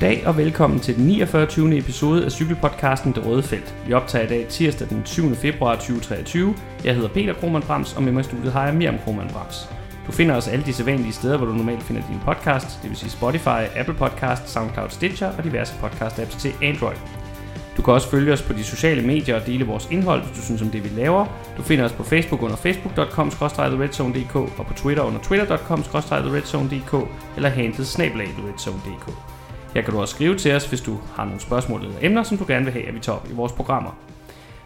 Goddag og velkommen til den 49. episode af cykelpodcasten Det Røde Felt. Vi optager i dag tirsdag den 7. februar 2023. Jeg hedder Peter Krohmann Brams, og med mig i studiet har jeg Miriam Krohmann Brams. Du finder os alle de sædvanlige steder, hvor du normalt finder din podcast, det vil sige Spotify, Apple Podcast, SoundCloud Stitcher og diverse podcast-apps til Android. Du kan også følge os på de sociale medier og dele vores indhold, hvis du synes om det, vi laver. Du finder os på Facebook under facebook.com-redzone.dk og på Twitter under twitter.com-redzone.dk eller handlet snablag.redzone.dk. Her kan du også skrive til os, hvis du har nogle spørgsmål eller emner, som du gerne vil have, at vi tager op i vores programmer.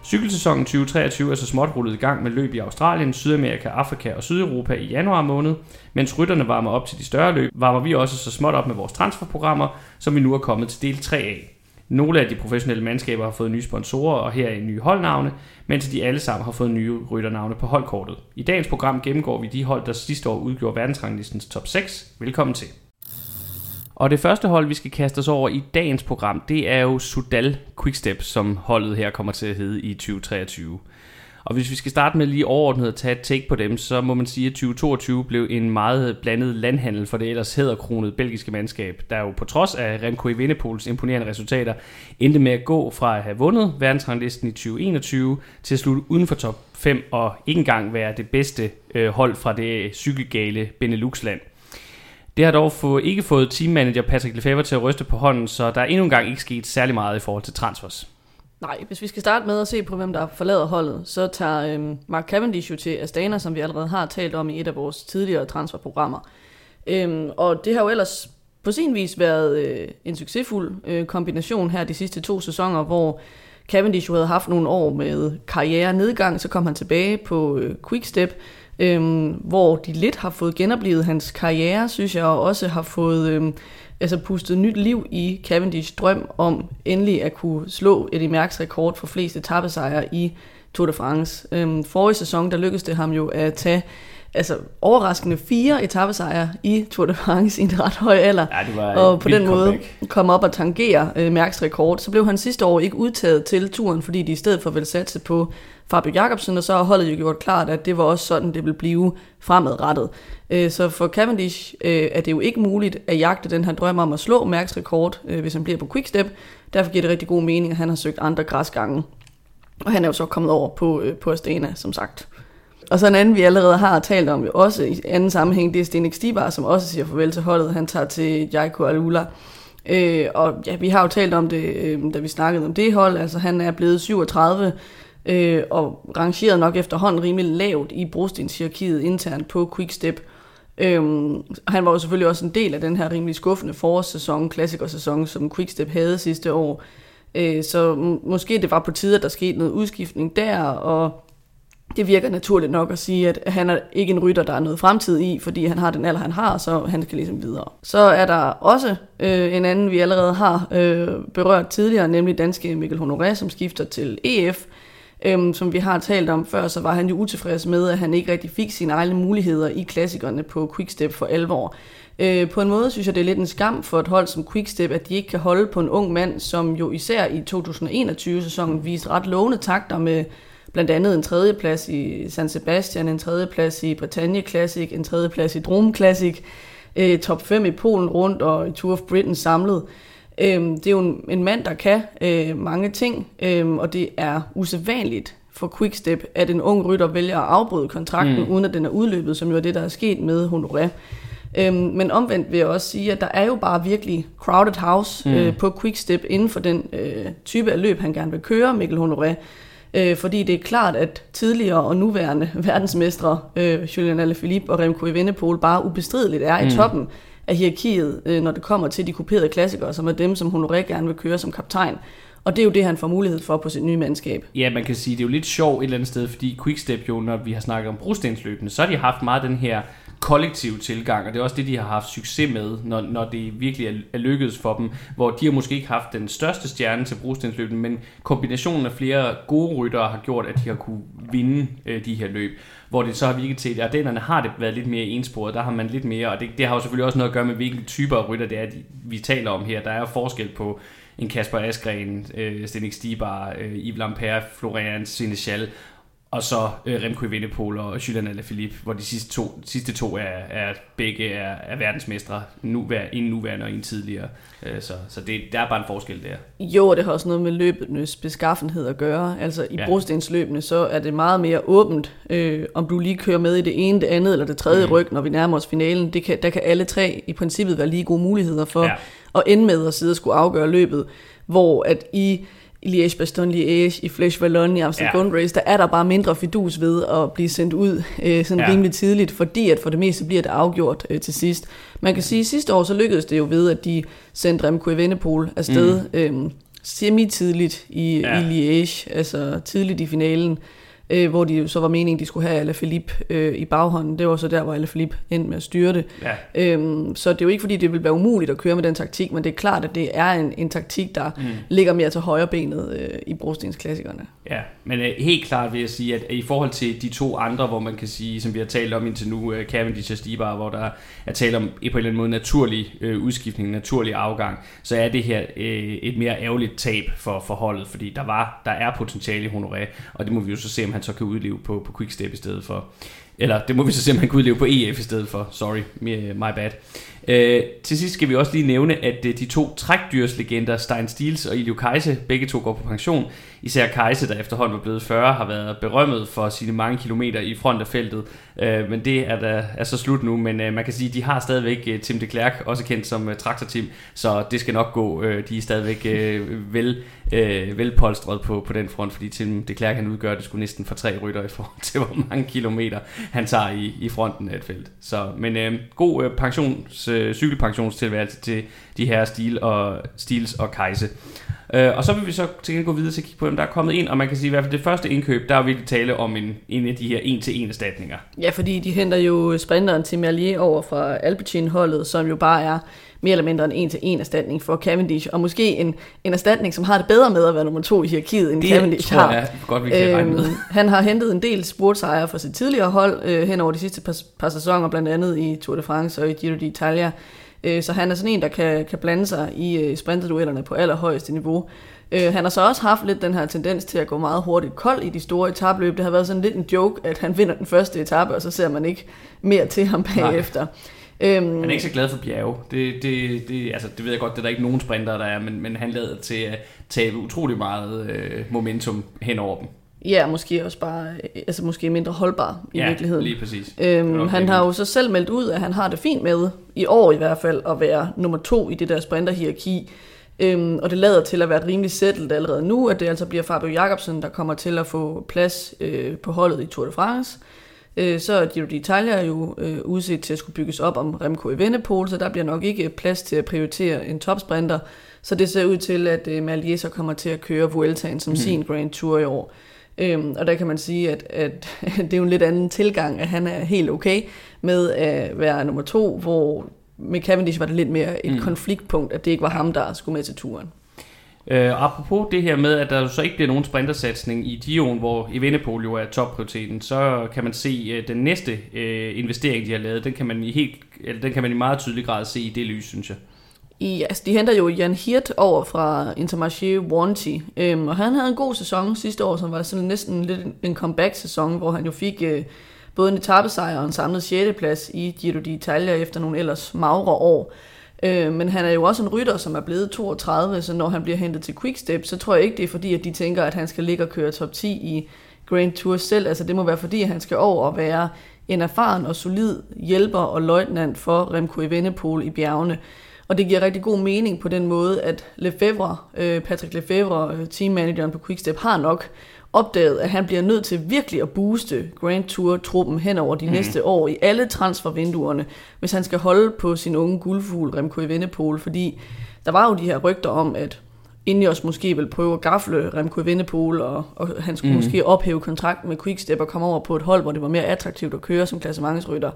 Cykelsæsonen 2023 er så småt rullet i gang med løb i Australien, Sydamerika, Afrika og Sydeuropa i januar måned. Mens rytterne varmer op til de større løb, varmer vi også så småt op med vores transferprogrammer, som vi nu er kommet til del 3 af. Nogle af de professionelle mandskaber har fået nye sponsorer og her er nye holdnavne, mens de alle sammen har fået nye rytternavne på holdkortet. I dagens program gennemgår vi de hold, der sidste år udgjorde verdensranglistens top 6. Velkommen til. Og det første hold, vi skal kaste os over i dagens program, det er jo Sudal Quickstep, som holdet her kommer til at hedde i 2023. Og hvis vi skal starte med lige overordnet at tage et take på dem, så må man sige, at 2022 blev en meget blandet landhandel for det ellers hedderkronede belgiske mandskab, der jo på trods af Remco Evenepoels imponerende resultater, endte med at gå fra at have vundet verdensranglisten i 2021 til at slutte uden for top 5 og ikke engang være det bedste øh, hold fra det cykelgale Benelux-land. Det har dog få, ikke fået teammanager Patrick Lefebvre til at ryste på hånden, så der er endnu engang ikke sket særlig meget i forhold til transfers. Nej, hvis vi skal starte med at se på, hvem der forlader holdet, så tager øhm, Mark Cavendish jo til Astana, som vi allerede har talt om i et af vores tidligere transferprogrammer. Øhm, og det har jo ellers på sin vis været øh, en succesfuld øh, kombination her de sidste to sæsoner, hvor Cavendish jo havde haft nogle år med karriere nedgang, så kom han tilbage på øh, Quickstep, øhm, hvor de lidt har fået genoplevet hans karriere, synes jeg, og også har fået øhm, altså pustet nyt liv i Cavendish drøm om endelig at kunne slå Eddie Merckx rekord for flest etappesejre i Tour de France. Øhm, forrige sæson, der lykkedes det ham jo at tage altså overraskende fire etappesejre i Tour de France i en ret høj alder. Ja, det var og på den måde komme op og tangere øh, Mærks rekord. Så blev han sidste år ikke udtaget til turen, fordi de i stedet for ville satse på Fabio Jacobsen, og så har holdet jo gjort klart, at det var også sådan, det ville blive fremadrettet. Øh, så for Cavendish øh, er det jo ikke muligt at jagte den her drøm om at slå Mærks rekord, øh, hvis han bliver på Quickstep. Derfor giver det rigtig god mening, at han har søgt andre græsgange. Og han er jo så kommet over på, øh, på Astana, som sagt. Og så en anden, vi allerede har talt om, også i anden sammenhæng, det er Stenik Stibar, som også siger farvel til holdet. Han tager til Jaiko Alula. Øh, og ja, vi har jo talt om det, øh, da vi snakkede om det hold. Altså han er blevet 37 øh, og rangeret nok efterhånden rimelig lavt i brostenshierarkiet internt på Quickstep. Øhm, han var jo selvfølgelig også en del af den her rimelig skuffende forårssæson, klassikersæson, som Quickstep havde sidste år. Øh, så måske det var på tide, at der skete noget udskiftning der, og det virker naturligt nok at sige, at han er ikke en rytter, der er noget fremtid i, fordi han har den alder, han har, så han skal ligesom videre. Så er der også øh, en anden, vi allerede har øh, berørt tidligere, nemlig danske Mikkel Honoré, som skifter til EF. Øhm, som vi har talt om før, så var han jo utilfreds med, at han ikke rigtig fik sine egne muligheder i klassikerne på Quickstep for alvor. Øh, på en måde synes jeg, det er lidt en skam for et hold som Quickstep, at de ikke kan holde på en ung mand, som jo især i 2021-sæsonen viste ret lovende takter med blandt andet en tredjeplads i San Sebastian, en tredjeplads i Bretagne Classic, en tredjeplads i Drome Classic, øh, top 5 i Polen rundt og i Tour of Britain samlet. Øh, det er jo en, en mand, der kan øh, mange ting, øh, og det er usædvanligt for Quickstep, at en ung rytter vælger at afbryde kontrakten, mm. uden at den er udløbet, som jo er det, der er sket med Honoré. Øhm, men omvendt vil jeg også sige, at der er jo bare virkelig crowded house mm. øh, på Quickstep inden for den øh, type af løb, han gerne vil køre, Mikkel Honoré. Øh, fordi det er klart, at tidligere og nuværende verdensmestre, øh, Julian Alaphilippe og Remco Evenepoel, bare ubestrideligt er mm. i toppen af hierarkiet, øh, når det kommer til de kuperede klassikere, som er dem, som Honoré gerne vil køre som kaptajn. Og det er jo det, han får mulighed for på sit nye mandskab. Ja, man kan sige, det er jo lidt sjovt et eller andet sted, fordi Quickstep jo, når vi har snakket om brostensløbene, så har de haft meget den her kollektiv tilgang, og det er også det, de har haft succes med, når, når det virkelig er, er lykkedes for dem, hvor de har måske ikke haft den største stjerne til brostensløbene, men kombinationen af flere gode ryttere har gjort, at de har kunne vinde øh, de her løb, hvor det så har virket til, at ardennerne har det været lidt mere ensporet, der har man lidt mere, og det, det har jo selvfølgelig også noget at gøre med, hvilke typer af rytter det er, de, vi taler om her. Der er jo forskel på en Kasper Askren, øh, Stenik Stibar, øh, Yves Lampere, Florian Sinichal, og så øh, Remco Evenepoel og Julian Alaphilippe, hvor de sidste to, sidste to er, er begge er, er verdensmestre, nu, en nuværende og en tidligere. Øh, så så det, der er bare en forskel der. Jo, det har også noget med løbenes beskaffenhed at gøre. Altså i ja. brostensløbene, så er det meget mere åbent, øh, om du lige kører med i det ene, det andet eller det tredje mm. ryg, når vi nærmer os finalen. Det kan, der kan alle tre i princippet være lige gode muligheder for ja. at ende med at sidde og skulle afgøre løbet, hvor at i Liège, Bastogne Liège, i Flesh Wallonne, i Amstel ja. Gold Race, der er der bare mindre fidus ved at blive sendt ud øh, sådan ja. rimelig tidligt, fordi at for det meste bliver det afgjort øh, til sidst. Man kan sige, at sidste år så lykkedes det jo ved, at de sendte Remco Evenepoel afsted mm. øh, semi-tidligt i, ja. i Liège, altså tidligt i finalen øh, hvor de så var meningen, de skulle have Alaphilippe øh, i baghånden. Det var så der, hvor Alaphilippe endte med at styre det. Ja. Øhm, så det er jo ikke, fordi det vil være umuligt at køre med den taktik, men det er klart, at det er en, en taktik, der mm. ligger mere til højre benet øh, i brostensklassikerne. Ja, men øh, helt klart vil jeg sige, at i forhold til de to andre, hvor man kan sige, som vi har talt om indtil nu, øh, Cavendish og Stibar, hvor der er tale om på en eller anden måde naturlig øh, udskiftning, naturlig afgang, så er det her øh, et mere ærgerligt tab for, for holdet, fordi der var der er potentiale i Honoré, og det må vi jo så se, om han så kan udleve på, på Quickstep i stedet for. Eller det må vi så se, om han kan udleve på EF i stedet for. Sorry, my bad. Øh, til sidst skal vi også lige nævne, at øh, de to trækdyrslegender, Stein Stiels og Ilio Kajse, begge to går på pension. Især Kajse, der efterhånden var blevet 40, har været berømmet for sine mange kilometer i front af feltet. Øh, men det er, da, er så slut nu, men øh, man kan sige, at de har stadigvæk øh, Tim de Klerk, også kendt som øh, traktorteam, så det skal nok gå. Øh, de er stadigvæk øh, vel, øh, velpolstret på, på den front, fordi Tim de Klerk han udgør det skulle næsten for tre rytter i forhold til, hvor mange kilometer han tager i, i fronten af et felt. Så, men øh, god øh, pensions øh, cykelpensionstilværelse til de her Stil og, Stils og Kajse. Øh, og så vil vi så til gå videre til at kigge på, om der er kommet ind, og man kan sige, at i hvert fald det første indkøb, der er virkelig tale om en, en af de her en-til-en erstatninger. Ja, fordi de henter jo sprinteren til Merlier over fra Alpecin-holdet, som jo bare er mere eller mindre en en-til-en erstatning for Cavendish, og måske en, en erstatning, som har det bedre med at være nummer to i hierarkiet, end det Cavendish tror har. Jeg, godt, vi kan øhm, med. Han har hentet en del sportsejere for sit tidligere hold øh, hen over de sidste par, par sæsoner, blandt andet i Tour de France og i Giro d'Italia. Øh, så han er sådan en, der kan, kan blande sig i øh, sprinterduellerne på allerhøjeste niveau. Øh, han har så også haft lidt den her tendens til at gå meget hurtigt kold i de store etabløb. Det har været sådan lidt en joke, at han vinder den første etape, og så ser man ikke mere til ham bagefter. Nej. Øhm, han er ikke så glad for bjerge. Det, det, det, altså, det ved jeg godt, det er der ikke nogen sprinter, der er, men, men han lader til at tabe utrolig meget øh, momentum hen over dem. Ja, måske også bare, altså måske mindre holdbar i ja, virkeligheden. lige præcis. Øhm, han har jo så selv meldt ud, at han har det fint med, i år i hvert fald, at være nummer to i det der sprinterhierarki. Øhm, og det lader til at være rimelig settled allerede nu, at det altså bliver Fabio Jacobsen, der kommer til at få plads øh, på holdet i Tour de France. Øh, så er Giro d'Italia jo øh, udset til at skulle bygges op om Remco Evenepoel, så der bliver nok ikke plads til at prioritere en topsprinter. Så det ser ud til, at øh, Malier så kommer til at køre Vueltaen som mm. sin Grand Tour i år. Øhm, og der kan man sige, at, at det er jo en lidt anden tilgang, at han er helt okay med at være nummer to, hvor med Cavendish var det lidt mere et mm. konfliktpunkt, at det ikke var ham, der skulle med til turen. Uh, apropos det her med, at der så ikke bliver nogen sprintersatsning i Dion, hvor Evenepoel jo er topprioriteten, så kan man se uh, den næste uh, investering, de har lavet, den kan man i helt, eller den kan man i meget tydelig grad se i det lys, synes jeg. I, altså, de henter jo Jan Hirt over fra Intermarché Warranty, øhm, og han havde en god sæson sidste år, som var sådan næsten lidt en comeback-sæson, hvor han jo fik øh, både en etappesejr og en samlet 6. plads i Giro d'Italia efter nogle ellers magre år. Øh, men han er jo også en rytter, som er blevet 32, så når han bliver hentet til Quickstep, så tror jeg ikke, det er fordi, at de tænker, at han skal ligge og køre top 10 i Grand Tour selv. Altså det må være fordi, at han skal over og være en erfaren og solid hjælper og løjtnant for Remco Evenepoel i bjergene. Og det giver rigtig god mening på den måde, at Lefebvre, øh, Patrick Lefebvre, øh, teammanageren på Quickstep, har nok opdaget, at han bliver nødt til virkelig at booste Grand Tour-truppen hen over de mm. næste år i alle transfervinduerne, hvis han skal holde på sin unge guldfugl Remco Evenepoel, fordi der var jo de her rygter om, at Ineos måske vil prøve at gafle Remco Evenepoel, og, og han skulle mm. måske ophæve kontrakten med Quickstep og komme over på et hold, hvor det var mere attraktivt at køre som klassementsrytter.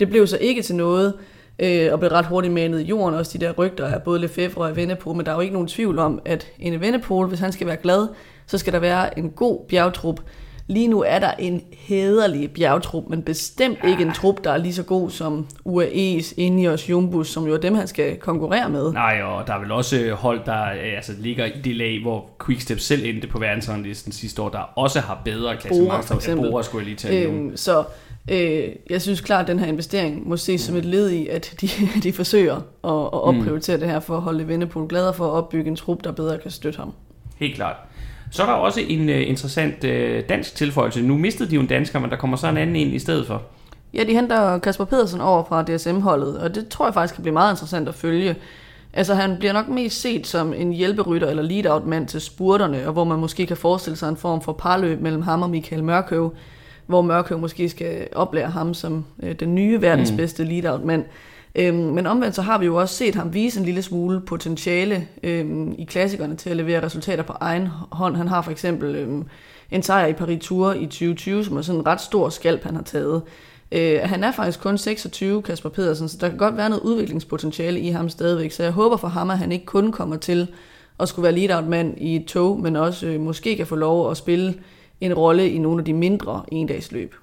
Det blev så ikke til noget, øh, og blev ret hurtigt manet i jorden. Også de der rygter af både Lefebvre og Evenepoel, men der er jo ikke nogen tvivl om, at en Evenepoel, hvis han skal være glad, så skal der være en god bjergtrup lige nu er der en hederlig bjergtrup, men bestemt ikke en trup, der er lige så god som UAE's, Ineos, Jumbus, som jo er dem, han skal konkurrere med. Nej, og der er vel også hold, der altså, ligger i det lag, hvor Quickstep selv endte på verdensranglisten sidste år, der også har bedre klassementer. Bora, skulle jeg lige tage øhm, Så øh, jeg synes klart, at den her investering må ses som et led i, at de, de forsøger at, at opprioritere mm. det her for at holde Vindepol gladere for at opbygge en trup, der bedre kan støtte ham. Helt klart. Så er der også en uh, interessant uh, dansk tilføjelse. Nu mistede de jo en dansker, men der kommer så en anden ind i stedet for. Ja, de henter Kasper Pedersen over fra DSM-holdet, og det tror jeg faktisk kan blive meget interessant at følge. Altså han bliver nok mest set som en hjælperytter eller lead-out-mand til spurterne, og hvor man måske kan forestille sig en form for parløb mellem ham og Michael Mørkøv, hvor Mørkøv måske skal oplære ham som øh, den nye verdens mm. bedste lead-out-mand. Øhm, men omvendt så har vi jo også set ham vise en lille smule potentiale øhm, i klassikerne til at levere resultater på egen hånd. Han har for eksempel øhm, en sejr i Paris Tour i 2020, som er sådan en ret stor skalp, han har taget. Øh, han er faktisk kun 26, Kasper Pedersen, så der kan godt være noget udviklingspotentiale i ham stadigvæk. Så jeg håber for ham, at han ikke kun kommer til at skulle være lead-out-mand i et tog, men også øh, måske kan få lov at spille en rolle i nogle af de mindre endagsløb.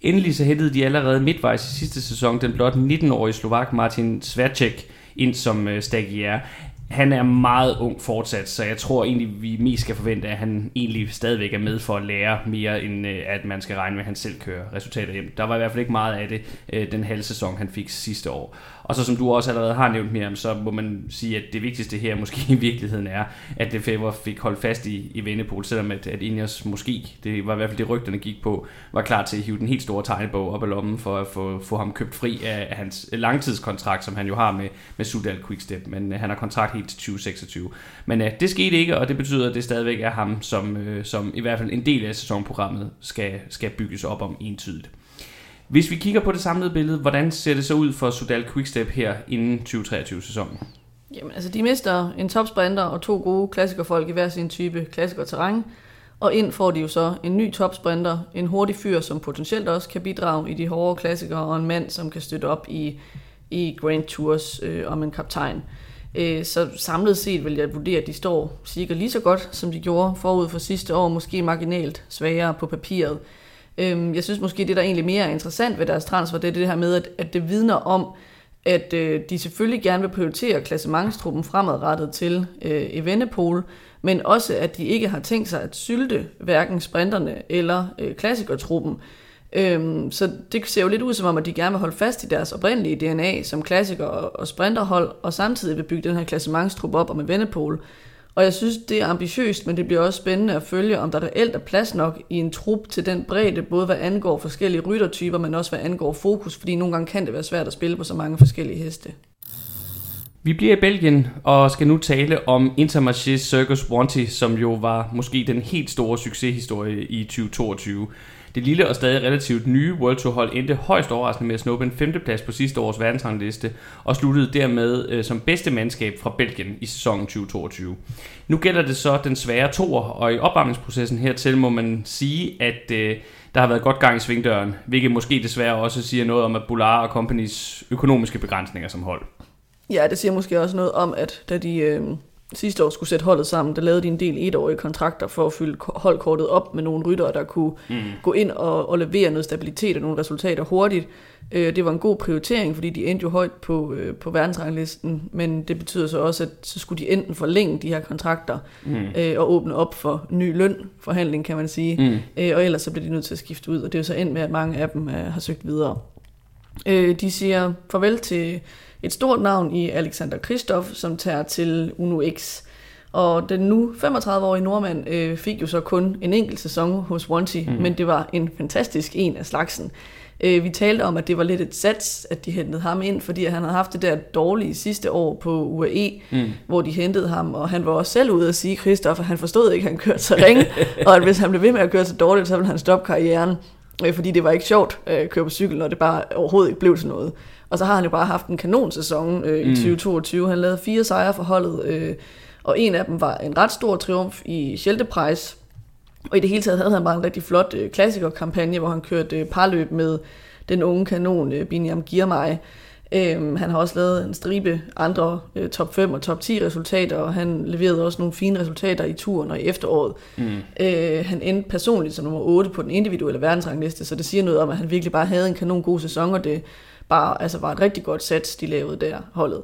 Endelig så hættede de allerede midtvejs i sidste sæson den blot 19-årige slovak Martin Svacek ind som øh, stagiaire. Han er meget ung fortsat, så jeg tror egentlig, vi mest skal forvente, at han egentlig stadigvæk er med for at lære mere, end øh, at man skal regne med, at han selv kører resultater hjem. Der var i hvert fald ikke meget af det øh, den halve sæson, han fik sidste år. Og så som du også allerede har nævnt, Miriam, så må man sige, at det vigtigste her måske i virkeligheden er, at Lefebvre fik holdt fast i, i Vendepol, selvom at, at Ineos måske, det var i hvert fald det rygterne gik på, var klar til at hive den helt store tegnebog op af lommen for at få, få ham købt fri af, af hans langtidskontrakt, som han jo har med, med Sudal Quickstep, men øh, han har kontrakt helt til 2026. Men ja, det skete ikke, og det betyder, at det stadigvæk er ham, som, øh, som i hvert fald en del af sæsonprogrammet skal, skal bygges op om entydigt. Hvis vi kigger på det samlede billede, hvordan ser det så ud for Sudal Quickstep her inden 2023-sæsonen? Jamen, altså de mister en topsprinter og to gode klassikerfolk i hver sin type klassikerterræn. Og ind får de jo så en ny topsprinter, en hurtig fyr, som potentielt også kan bidrage i de hårde klassikere, og en mand, som kan støtte op i, i Grand Tours øh, om en kaptajn. Øh, så samlet set vil jeg vurdere, at de står cirka lige så godt, som de gjorde forud for sidste år, måske marginalt svagere på papiret. Øhm, jeg synes måske, det der egentlig mere interessant ved deres transfer, det er det her med, at, at det vidner om, at øh, de selvfølgelig gerne vil prioritere klassementstruppen fremadrettet til øh, Evenepoel, men også at de ikke har tænkt sig at sylte hverken sprinterne eller øh, klassikertruppen. Øhm, så det ser jo lidt ud som om, at de gerne vil holde fast i deres oprindelige DNA som klassiker og, og sprinterhold, og samtidig vil bygge den her klassementstrup op om Evenepoel. Og jeg synes, det er ambitiøst, men det bliver også spændende at følge, om der reelt er plads nok i en trup til den bredde, både hvad angår forskellige ryttertyper, men også hvad angår fokus, fordi nogle gange kan det være svært at spille på så mange forskellige heste. Vi bliver i Belgien og skal nu tale om Intermarché Circus Wanty, som jo var måske den helt store succeshistorie i 2022. Det lille og stadig relativt nye World Tour hold endte højst overraskende med at snuppe en femteplads på sidste års verdensrangliste og sluttede dermed øh, som bedste mandskab fra Belgien i sæsonen 2022. Nu gælder det så den svære toer, og i opvarmningsprocessen hertil må man sige, at øh, der har været godt gang i svingdøren, hvilket måske desværre også siger noget om, at Bular og Companies økonomiske begrænsninger som hold. Ja, det siger måske også noget om, at da de øh, sidste år skulle sætte holdet sammen, der lavede de en del etårige kontrakter for at fylde holdkortet op med nogle ryttere, der kunne mm. gå ind og, og levere noget stabilitet og nogle resultater hurtigt. Øh, det var en god prioritering, fordi de endte jo højt på, øh, på verdensranglisten, men det betyder så også, at så skulle de enten forlænge de her kontrakter mm. øh, og åbne op for ny lønforhandling, kan man sige, mm. øh, og ellers så bliver de nødt til at skifte ud, og det er jo så endt med, at mange af dem øh, har søgt videre. Øh, de siger farvel til et stort navn i Alexander Kristoff, som tager til Uno X. Og den nu 35-årige nordmand øh, fik jo så kun en enkelt sæson hos Wanty, mm. men det var en fantastisk en af slagsen. Øh, vi talte om, at det var lidt et sats, at de hentede ham ind, fordi han havde haft det der dårlige sidste år på UAE, mm. hvor de hentede ham, og han var også selv ude at sige, Christoph, at han forstod ikke, at han kørte så ringe, og at hvis han blev ved med at køre så dårligt, så ville han stoppe karrieren, øh, fordi det var ikke sjovt øh, at køre på cykel, når det bare overhovedet ikke blev til noget. Og så har han jo bare haft en kanonsæson øh, i mm. 2022. Han lavede fire sejre for holdet, øh, og en af dem var en ret stor triumf i Schelte Og i det hele taget havde han bare en rigtig flot øh, klassikerkampagne, hvor han kørte øh, parløb med den unge kanon øh, Biniam Girmay. Øhm, han har også lavet en stribe andre øh, top 5 og top 10 resultater, og han leverede også nogle fine resultater i turen og i efteråret. Mm. Øh, han endte personligt som nummer 8 på den individuelle verdensrangliste, så det siger noget om, at han virkelig bare havde en kanon god sæson, og det bare altså var et rigtig godt sats, de lavede der holdet.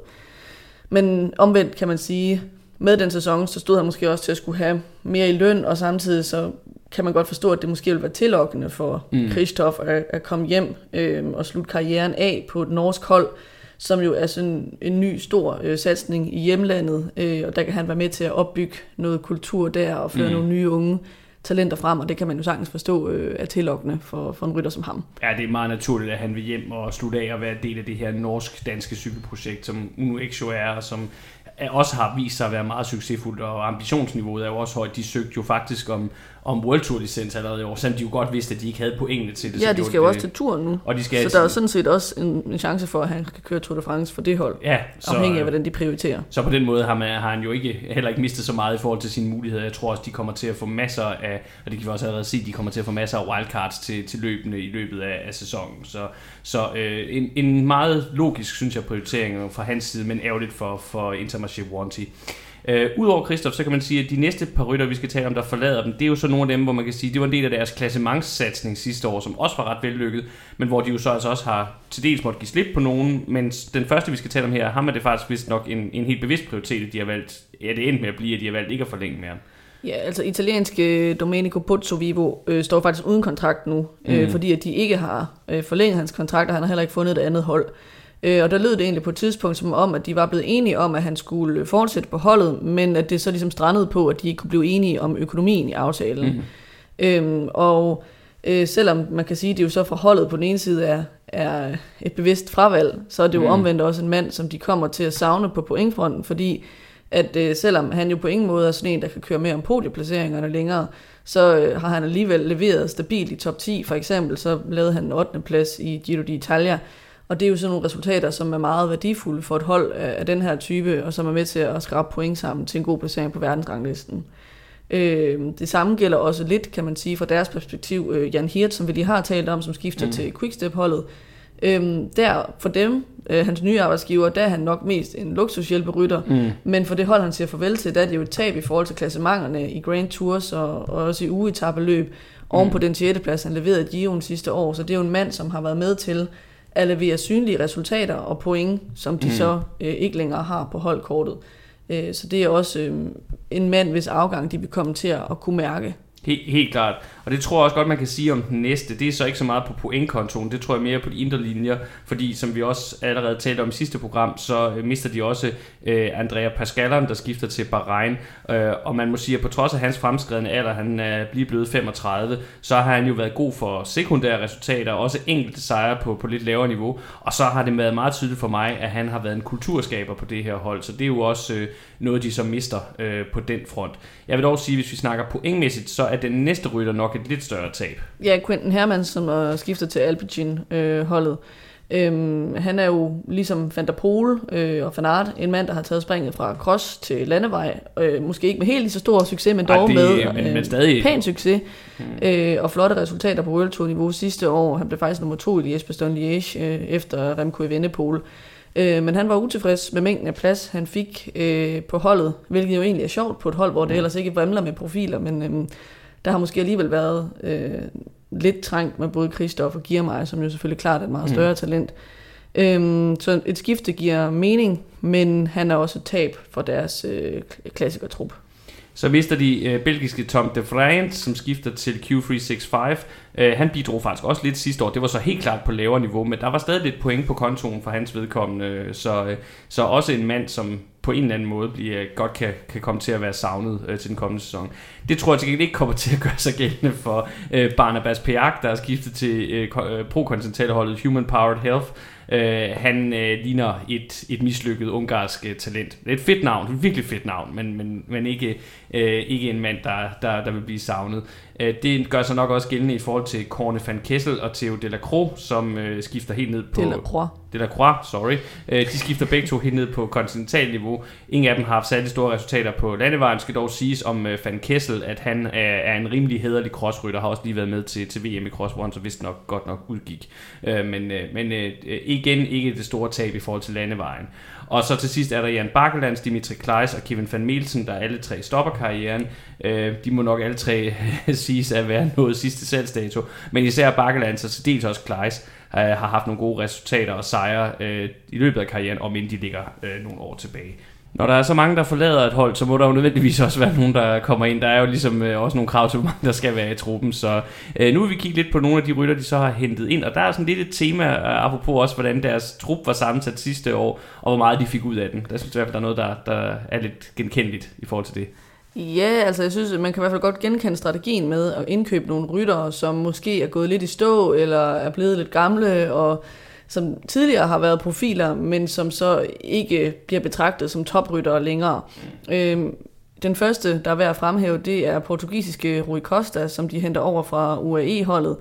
Men omvendt kan man sige, med den sæson, så stod han måske også til at skulle have mere i løn, og samtidig så kan man godt forstå, at det måske vil være tillokkende for mm. Christoph at, at komme hjem øh, og slutte karrieren af på et norsk hold, som jo er sådan en ny stor øh, satsning i hjemlandet, øh, og der kan han være med til at opbygge noget kultur der og føre mm. nogle nye unge talenter frem, og det kan man jo sagtens forstå øh, er tillokkende for, for en rytter som ham. Ja, det er meget naturligt, at han vil hjem og slutte af og være del af det her norsk-danske cykelprojekt, som Uno Exo er, og som også har vist sig at være meget succesfuldt, og ambitionsniveauet er jo også højt. De søgte jo faktisk om, om World Tour licens allerede i år, selvom de jo godt vidste, at de ikke havde pointene til det. Ja, de skal jo også til turen nu. Og de skal så der er sådan set også en, en chance for, at han kan køre Tour de France for det hold. Ja, så, afhængig af, hvordan de prioriterer. Så på den måde har, man, har han jo ikke, heller ikke mistet så meget i forhold til sine muligheder. Jeg tror også, de kommer til at få masser af, og det kan vi også allerede sige, de kommer til at få masser af wildcards til, til løbende i løbet af, af sæsonen. Så, så øh, en, en meget logisk, synes jeg, prioritering fra hans side, men ærgerligt for, for Intermarché Warranty. Øh, Udover Kristoff, så kan man sige, at de næste par rytter, vi skal tale om, der forlader dem, det er jo så nogle af dem, hvor man kan sige, det var en del af deres klassementssatsning sidste år, som også var ret vellykket, men hvor de jo så altså også har til dels måtte give slip på nogen, men den første, vi skal tale om her, ham er det faktisk vist nok en, en helt bevidst prioritet, at de har valgt, ja, det endte med at blive, at de har valgt ikke at forlænge mere. Ja, altså italienske Domenico Pozzovivo øh, står faktisk uden kontrakt nu, øh, mm. fordi at de ikke har øh, forlænget hans kontrakt, og han har heller ikke fundet et andet hold. Øh, og der lød det egentlig på et tidspunkt som om, at de var blevet enige om, at han skulle fortsætte på holdet, men at det så ligesom strandede på, at de ikke kunne blive enige om økonomien i aftalen. Mm. Øhm, og øh, selvom man kan sige, at det jo så fra holdet på den ene side er, er et bevidst fravalg, så er det jo mm. omvendt også en mand, som de kommer til at savne på pointfronten, fordi at øh, selvom han jo på ingen måde er sådan en, der kan køre mere om podieplaceringerne længere, så øh, har han alligevel leveret stabilt i top 10. For eksempel så lavede han en 8. plads i Giro d'Italia, og det er jo sådan nogle resultater, som er meget værdifulde for et hold af den her type, og som er med til at skrabe point sammen til en god placering på verdensranglisten. Øh, det samme gælder også lidt, kan man sige, fra deres perspektiv, øh, Jan Hirt, som vi lige har talt om, som skifter mm. til Quickstep-holdet. Øh, der for dem, øh, hans nye arbejdsgiver, der er han nok mest en luksushjælperytter, mm. men for det hold, han siger farvel til, der er det jo et tab i forhold til klassementerne i Grand Tours og, og også i ugetabeløb, oven mm. på den 6. plads, han leverede i Giroen sidste år. Så det er jo en mand, som har været med til at levere synlige resultater og point, som de mm. så øh, ikke længere har på holdkortet. Øh, så det er også øh, en mand, hvis afgang de vil komme til at kunne mærke. Helt, helt klart. Og det tror jeg også godt, man kan sige om den næste. Det er så ikke så meget på pointkontoen, det tror jeg mere på de indre linjer, fordi som vi også allerede talte om i sidste program, så øh, mister de også øh, Andrea Pascaleren, der skifter til Bahrain. Øh, og man må sige, at på trods af hans fremskredende alder, han øh, er lige blevet 35, så har han jo været god for sekundære resultater, også enkelte sejre på, på lidt lavere niveau. Og så har det været meget tydeligt for mig, at han har været en kulturskaber på det her hold, så det er jo også øh, noget, de så mister øh, på den front. Jeg vil dog sige, hvis vi snakker pointmæssigt, så er den næste rytter nok et lidt større tab. Ja, Quentin Hermans, som er skiftet til Alpecin-holdet. Øh, øhm, han er jo ligesom Van der Pol øh, og Van Aert, en mand, der har taget springet fra cross til landevej. Øh, måske ikke med helt lige så stor succes, men dog Ej, det, med men, øh, men stadig... pæn succes. Hmm. Øh, og flotte resultater på World Tour niveau sidste år. Han blev faktisk nummer to i Liège Bastogne Liège øh, efter Remco Evenepoel. Øh, men han var utilfreds med mængden af plads, han fik øh, på holdet, hvilket jo egentlig er sjovt på et hold, hvor det hmm. ellers ikke vrimler med profiler, men øh, der har måske alligevel været øh, lidt trængt med både Kristoff og Giermeier, som jo selvfølgelig klart er et meget mm. større mm. talent. Øhm, så et skifte giver mening, men han er også et tab for deres øh, klassikertrup. Så mister de øh, belgiske Tom de Vrient, som skifter til Q365. Øh, han bidrog faktisk også lidt sidste år. Det var så helt klart på lavere niveau, men der var stadig lidt point på kontoen for hans vedkommende. Så, øh, så også en mand, som på en eller anden måde bliver, godt kan, kan komme til at være savnet øh, til den kommende sæson. Det tror jeg til gengæld ikke kommer til at gøre sig gældende for øh, Barnabas Peak, der er skiftet til øh, øh pro holdet Human Powered Health. Øh, han øh, ligner et, et mislykket ungarsk øh, talent. Det er et fedt navn, et virkelig fedt navn, men, men, men ikke, øh, ikke en mand, der, der, der vil blive savnet. Øh, det gør sig nok også gældende i forhold til Corne van Kessel og Theo Delacroix, som øh, skifter helt ned på... Delacroix. Delacroix, sorry. Øh, de skifter begge to helt ned på kontinental niveau. Ingen af dem har haft særlig store resultater på landevejen. Skal dog siges om øh, van Kessel, at han er, er en rimelig hederlig crossrytter, har også lige været med til, til VM i cross, hvor han så vist nok godt nok udgik. Øh, men øh, men øh, igen ikke det store tab i forhold til landevejen. Og så til sidst er der Jan Bakkelands, Dimitri Kleis og Kevin van Mielsen, der alle tre stopper karrieren. Øh, de må nok alle tre siges at være noget sidste salgsdato. Men især Bakkelands og til dels også Kleis øh, har haft nogle gode resultater og sejre øh, i løbet af karrieren, om inden de ligger øh, nogle år tilbage. Når der er så mange, der forlader et hold, så må der jo nødvendigvis også være nogen, der kommer ind. Der er jo ligesom øh, også nogle krav til, hvor mange der skal være i truppen. Så øh, nu vil vi kigge lidt på nogle af de rytter, de så har hentet ind. Og der er sådan lidt et tema, øh, apropos også, hvordan deres trup var sammensat sidste år, og hvor meget de fik ud af den. Der synes jeg i hvert fald, der er noget, der, der er lidt genkendeligt i forhold til det. Ja, altså jeg synes, at man kan i hvert fald godt genkende strategien med at indkøbe nogle ryttere, som måske er gået lidt i stå, eller er blevet lidt gamle, og som tidligere har været profiler, men som så ikke bliver betragtet som topryttere længere. Mm. Øhm, den første, der er værd at fremhæve, det er portugisiske Rui Costa, som de henter over fra UAE-holdet.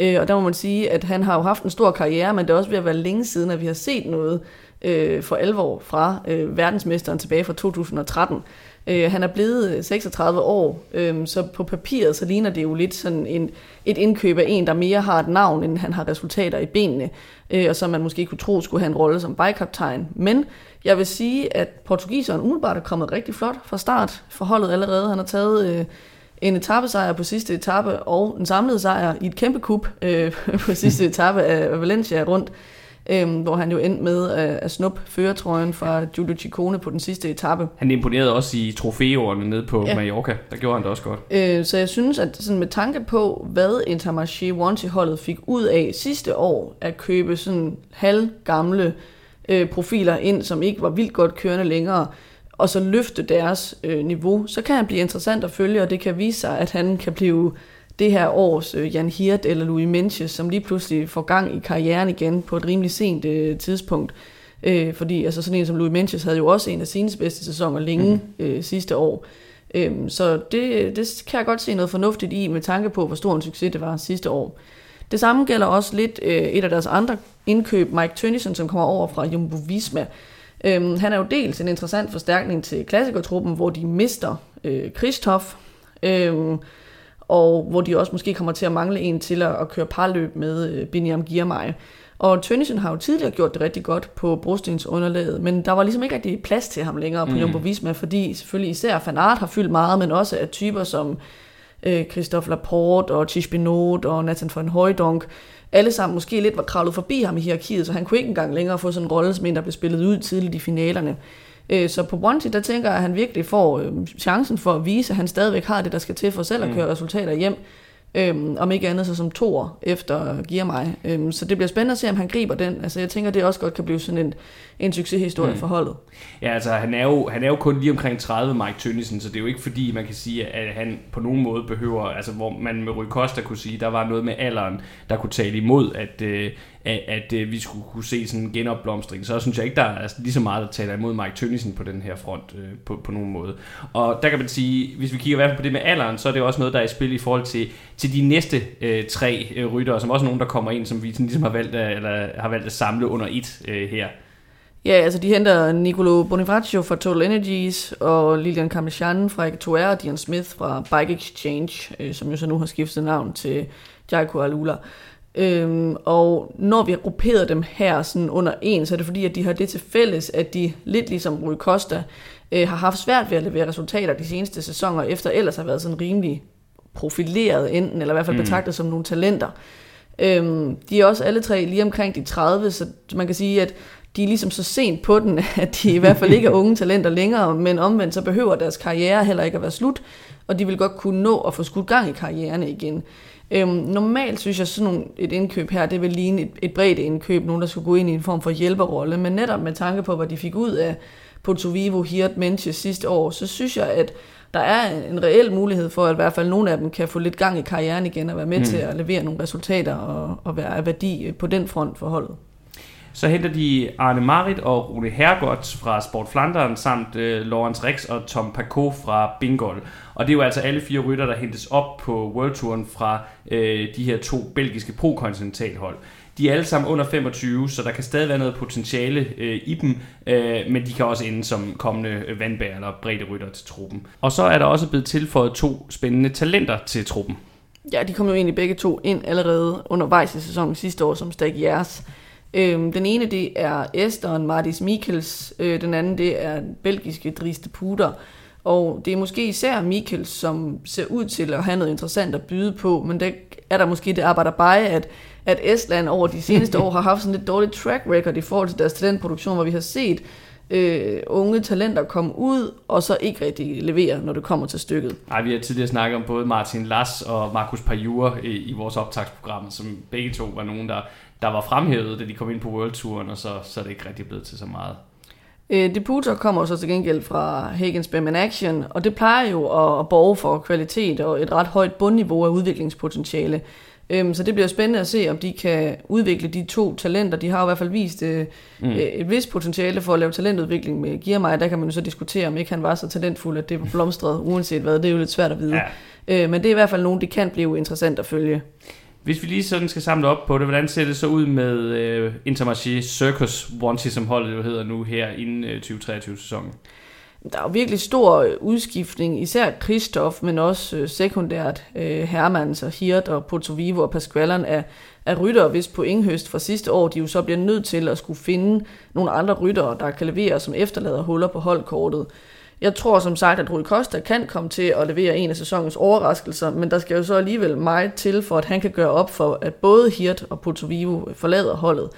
Øh, og der må man sige, at han har jo haft en stor karriere, men det er også ved at være længe siden, at vi har set noget øh, for alvor fra øh, verdensmesteren tilbage fra 2013. Øh, han er blevet øh, 36 år, øh, så på papiret så ligner det jo lidt sådan en, et indkøb af en, der mere har et navn, end han har resultater i benene, øh, og som man måske kunne tro skulle have en rolle som bikekaptajn. Men jeg vil sige, at portugiseren umiddelbart er kommet rigtig flot fra start forholdet allerede. Han har taget øh, en etappesejr på sidste etape og en samlet sejr i et kæmpe kup øh, på sidste etape af Valencia rundt øhm, hvor han jo endte med at, at snuppe føretrøjen fra Giulio Ciccone på den sidste etape. Han imponerede også i trofæårene nede på ja. Mallorca. Der gjorde han det også godt. Øh, så jeg synes, at sådan med tanke på, hvad Intermarché Wanty-holdet fik ud af sidste år, at købe sådan halvgamle øh, profiler ind, som ikke var vildt godt kørende længere, og så løfte deres øh, niveau, så kan han blive interessant at følge, og det kan vise sig, at han kan blive det her års øh, Jan Hirt eller Louis Menches, som lige pludselig får gang i karrieren igen på et rimelig sent øh, tidspunkt. Øh, fordi altså sådan en som Louis Menches havde jo også en af sine bedste sæsoner længe mm. øh, sidste år. Øh, så det, det kan jeg godt se noget fornuftigt i, med tanke på, hvor stor en succes det var sidste år. Det samme gælder også lidt øh, et af deres andre indkøb, Mike Tønnesen, som kommer over fra Jumbo Visma. Øhm, han er jo dels en interessant forstærkning til klassikertruppen, hvor de mister øh, Christoph, øhm, og hvor de også måske kommer til at mangle en til at, at køre parløb med øh, Biniam Girmay. Og Tønnesen har jo tidligere gjort det rigtig godt på brostens underlaget, men der var ligesom ikke rigtig plads til ham længere på mm. Jumbo Visma, fordi selvfølgelig især Van Aert har fyldt meget, men også af typer som øh, Christophe Laporte og Tish Binot og Nathan van Hooydonk, alle sammen måske lidt var kravlet forbi ham i hierarkiet, så han kunne ikke engang længere få sådan en rolle som en, der blev spillet ud tidligt i finalerne. Øh, så på Bronte, der tænker jeg, at han virkelig får øh, chancen for at vise, at han stadigvæk har det, der skal til for selv at mm. køre resultater hjem. Øhm, om ikke andet så som to år efter giver mig. Øhm, så det bliver spændende at se, om han griber den. Altså jeg tænker, det også godt kan blive sådan en, en succeshistorie mm. for holdet. Ja, altså han er, jo, han er jo kun lige omkring 30, Mike Tønnesen, så det er jo ikke fordi, man kan sige, at han på nogen måde behøver, altså hvor man med Rui Costa kunne sige, der var noget med alderen, der kunne tale imod, at, øh, at, at øh, vi skulle kunne se sådan en genopblomstring. Så synes jeg ikke, der er altså, lige så meget, der taler imod Mike Tønnesen på den her front øh, på, på nogen måde. Og der kan man sige, hvis vi kigger i hvert fald på det med alderen, så er det også noget, der er i spil i forhold til, til de næste øh, tre øh, ryttere, som også er nogen, der kommer ind, som vi sådan, ligesom har valgt, at, eller, har valgt at samle under et øh, her. Ja, altså de henter Nicolo Bonifacio fra Total Energies, og Lilian Kamichan fra Etoile, og Dion Smith fra Bike Exchange, øh, som jo så nu har skiftet navn til Jaiko Alula. Øhm, og når vi har grupperet dem her sådan under en, så er det fordi, at de har det til fælles, at de lidt ligesom Rui Costa øh, har haft svært ved at levere resultater de seneste sæsoner, efter ellers har været sådan rimelig profileret enten, eller i hvert fald mm. betragtet som nogle talenter. Øhm, de er også alle tre lige omkring de 30, så man kan sige, at de er ligesom så sent på den, at de i hvert fald ikke er unge talenter længere, men omvendt så behøver deres karriere heller ikke at være slut, og de vil godt kunne nå at få skudt gang i karrieren igen. Øhm, normalt synes jeg, sådan nogle, et indkøb her, det vil ligne et, et bredt indkøb, nogen der skulle gå ind i en form for hjælperrolle, men netop med tanke på, hvad de fik ud af Porto Vivo, Hirt, Menches sidste år, så synes jeg, at der er en reel mulighed for, at i hvert fald nogle af dem kan få lidt gang i karrieren igen, og være med mm. til at levere nogle resultater og, og være af værdi på den front for holdet. Så henter de Arne Marit og Rune Hergott fra Sport Flandern, samt øh, Lawrence Rex og Tom Paco fra Bingol. Og det er jo altså alle fire rytter, der hentes op på World Touren fra øh, de her to belgiske pro-kontinentalhold. De er alle sammen under 25, så der kan stadig være noget potentiale øh, i dem, øh, men de kan også ende som kommende vandbær eller brede rytter til truppen. Og så er der også blevet tilføjet to spændende talenter til truppen. Ja, de kom jo egentlig begge to ind allerede undervejs i sæsonen sidste år som Stag Jers. Øhm, den ene det er Esteren Martis Mikkels, øh, den anden det er den belgiske Driste Puder. Og det er måske især Mikkels, som ser ud til at have noget interessant at byde på, men der er der måske det arbejder bare, at, at Estland over de seneste år har haft sådan lidt dårligt track record i forhold til deres talentproduktion, hvor vi har set øh, unge talenter komme ud, og så ikke rigtig levere, når det kommer til stykket. Nej, vi har tidligere snakket om både Martin Lass og Markus Pajur i, i vores optagsprogram, som begge to var nogen, der, der var fremhævet, da de kom ind på World Touren, og så, så er det ikke rigtig blevet til så meget. Øh, Deputer kommer så til gengæld fra Hagens Bam Action, og det plejer jo at, at borge for kvalitet og et ret højt bundniveau af udviklingspotentiale. Øhm, så det bliver spændende at se, om de kan udvikle de to talenter. De har jo i hvert fald vist øh, mm. Øh, et vist potentiale for at lave talentudvikling med Giermeier. Der kan man jo så diskutere, om ikke han var så talentfuld, at det var blomstret, uanset hvad. Det er jo lidt svært at vide. Ja. Øh, men det er i hvert fald nogen, det kan blive interessant at følge. Hvis vi lige sådan skal samle op på det, hvordan ser det så ud med øh, Intermarché Circus Wanty, som holdet jo hedder nu her inden øh, 2023-sæsonen? Der er jo virkelig stor øh, udskiftning, især Kristoff, men også øh, sekundært øh, Hermans og Hirt og Vivo og Pasqualeren er, er rytter, hvis på Inghøst fra sidste år, de jo så bliver nødt til at skulle finde nogle andre ryttere, der kan levere, som efterlader huller på holdkortet. Jeg tror som sagt, at Rui Costa kan komme til at levere en af sæsonens overraskelser, men der skal jo så alligevel meget til, for at han kan gøre op for, at både Hirt og Vivo forlader holdet.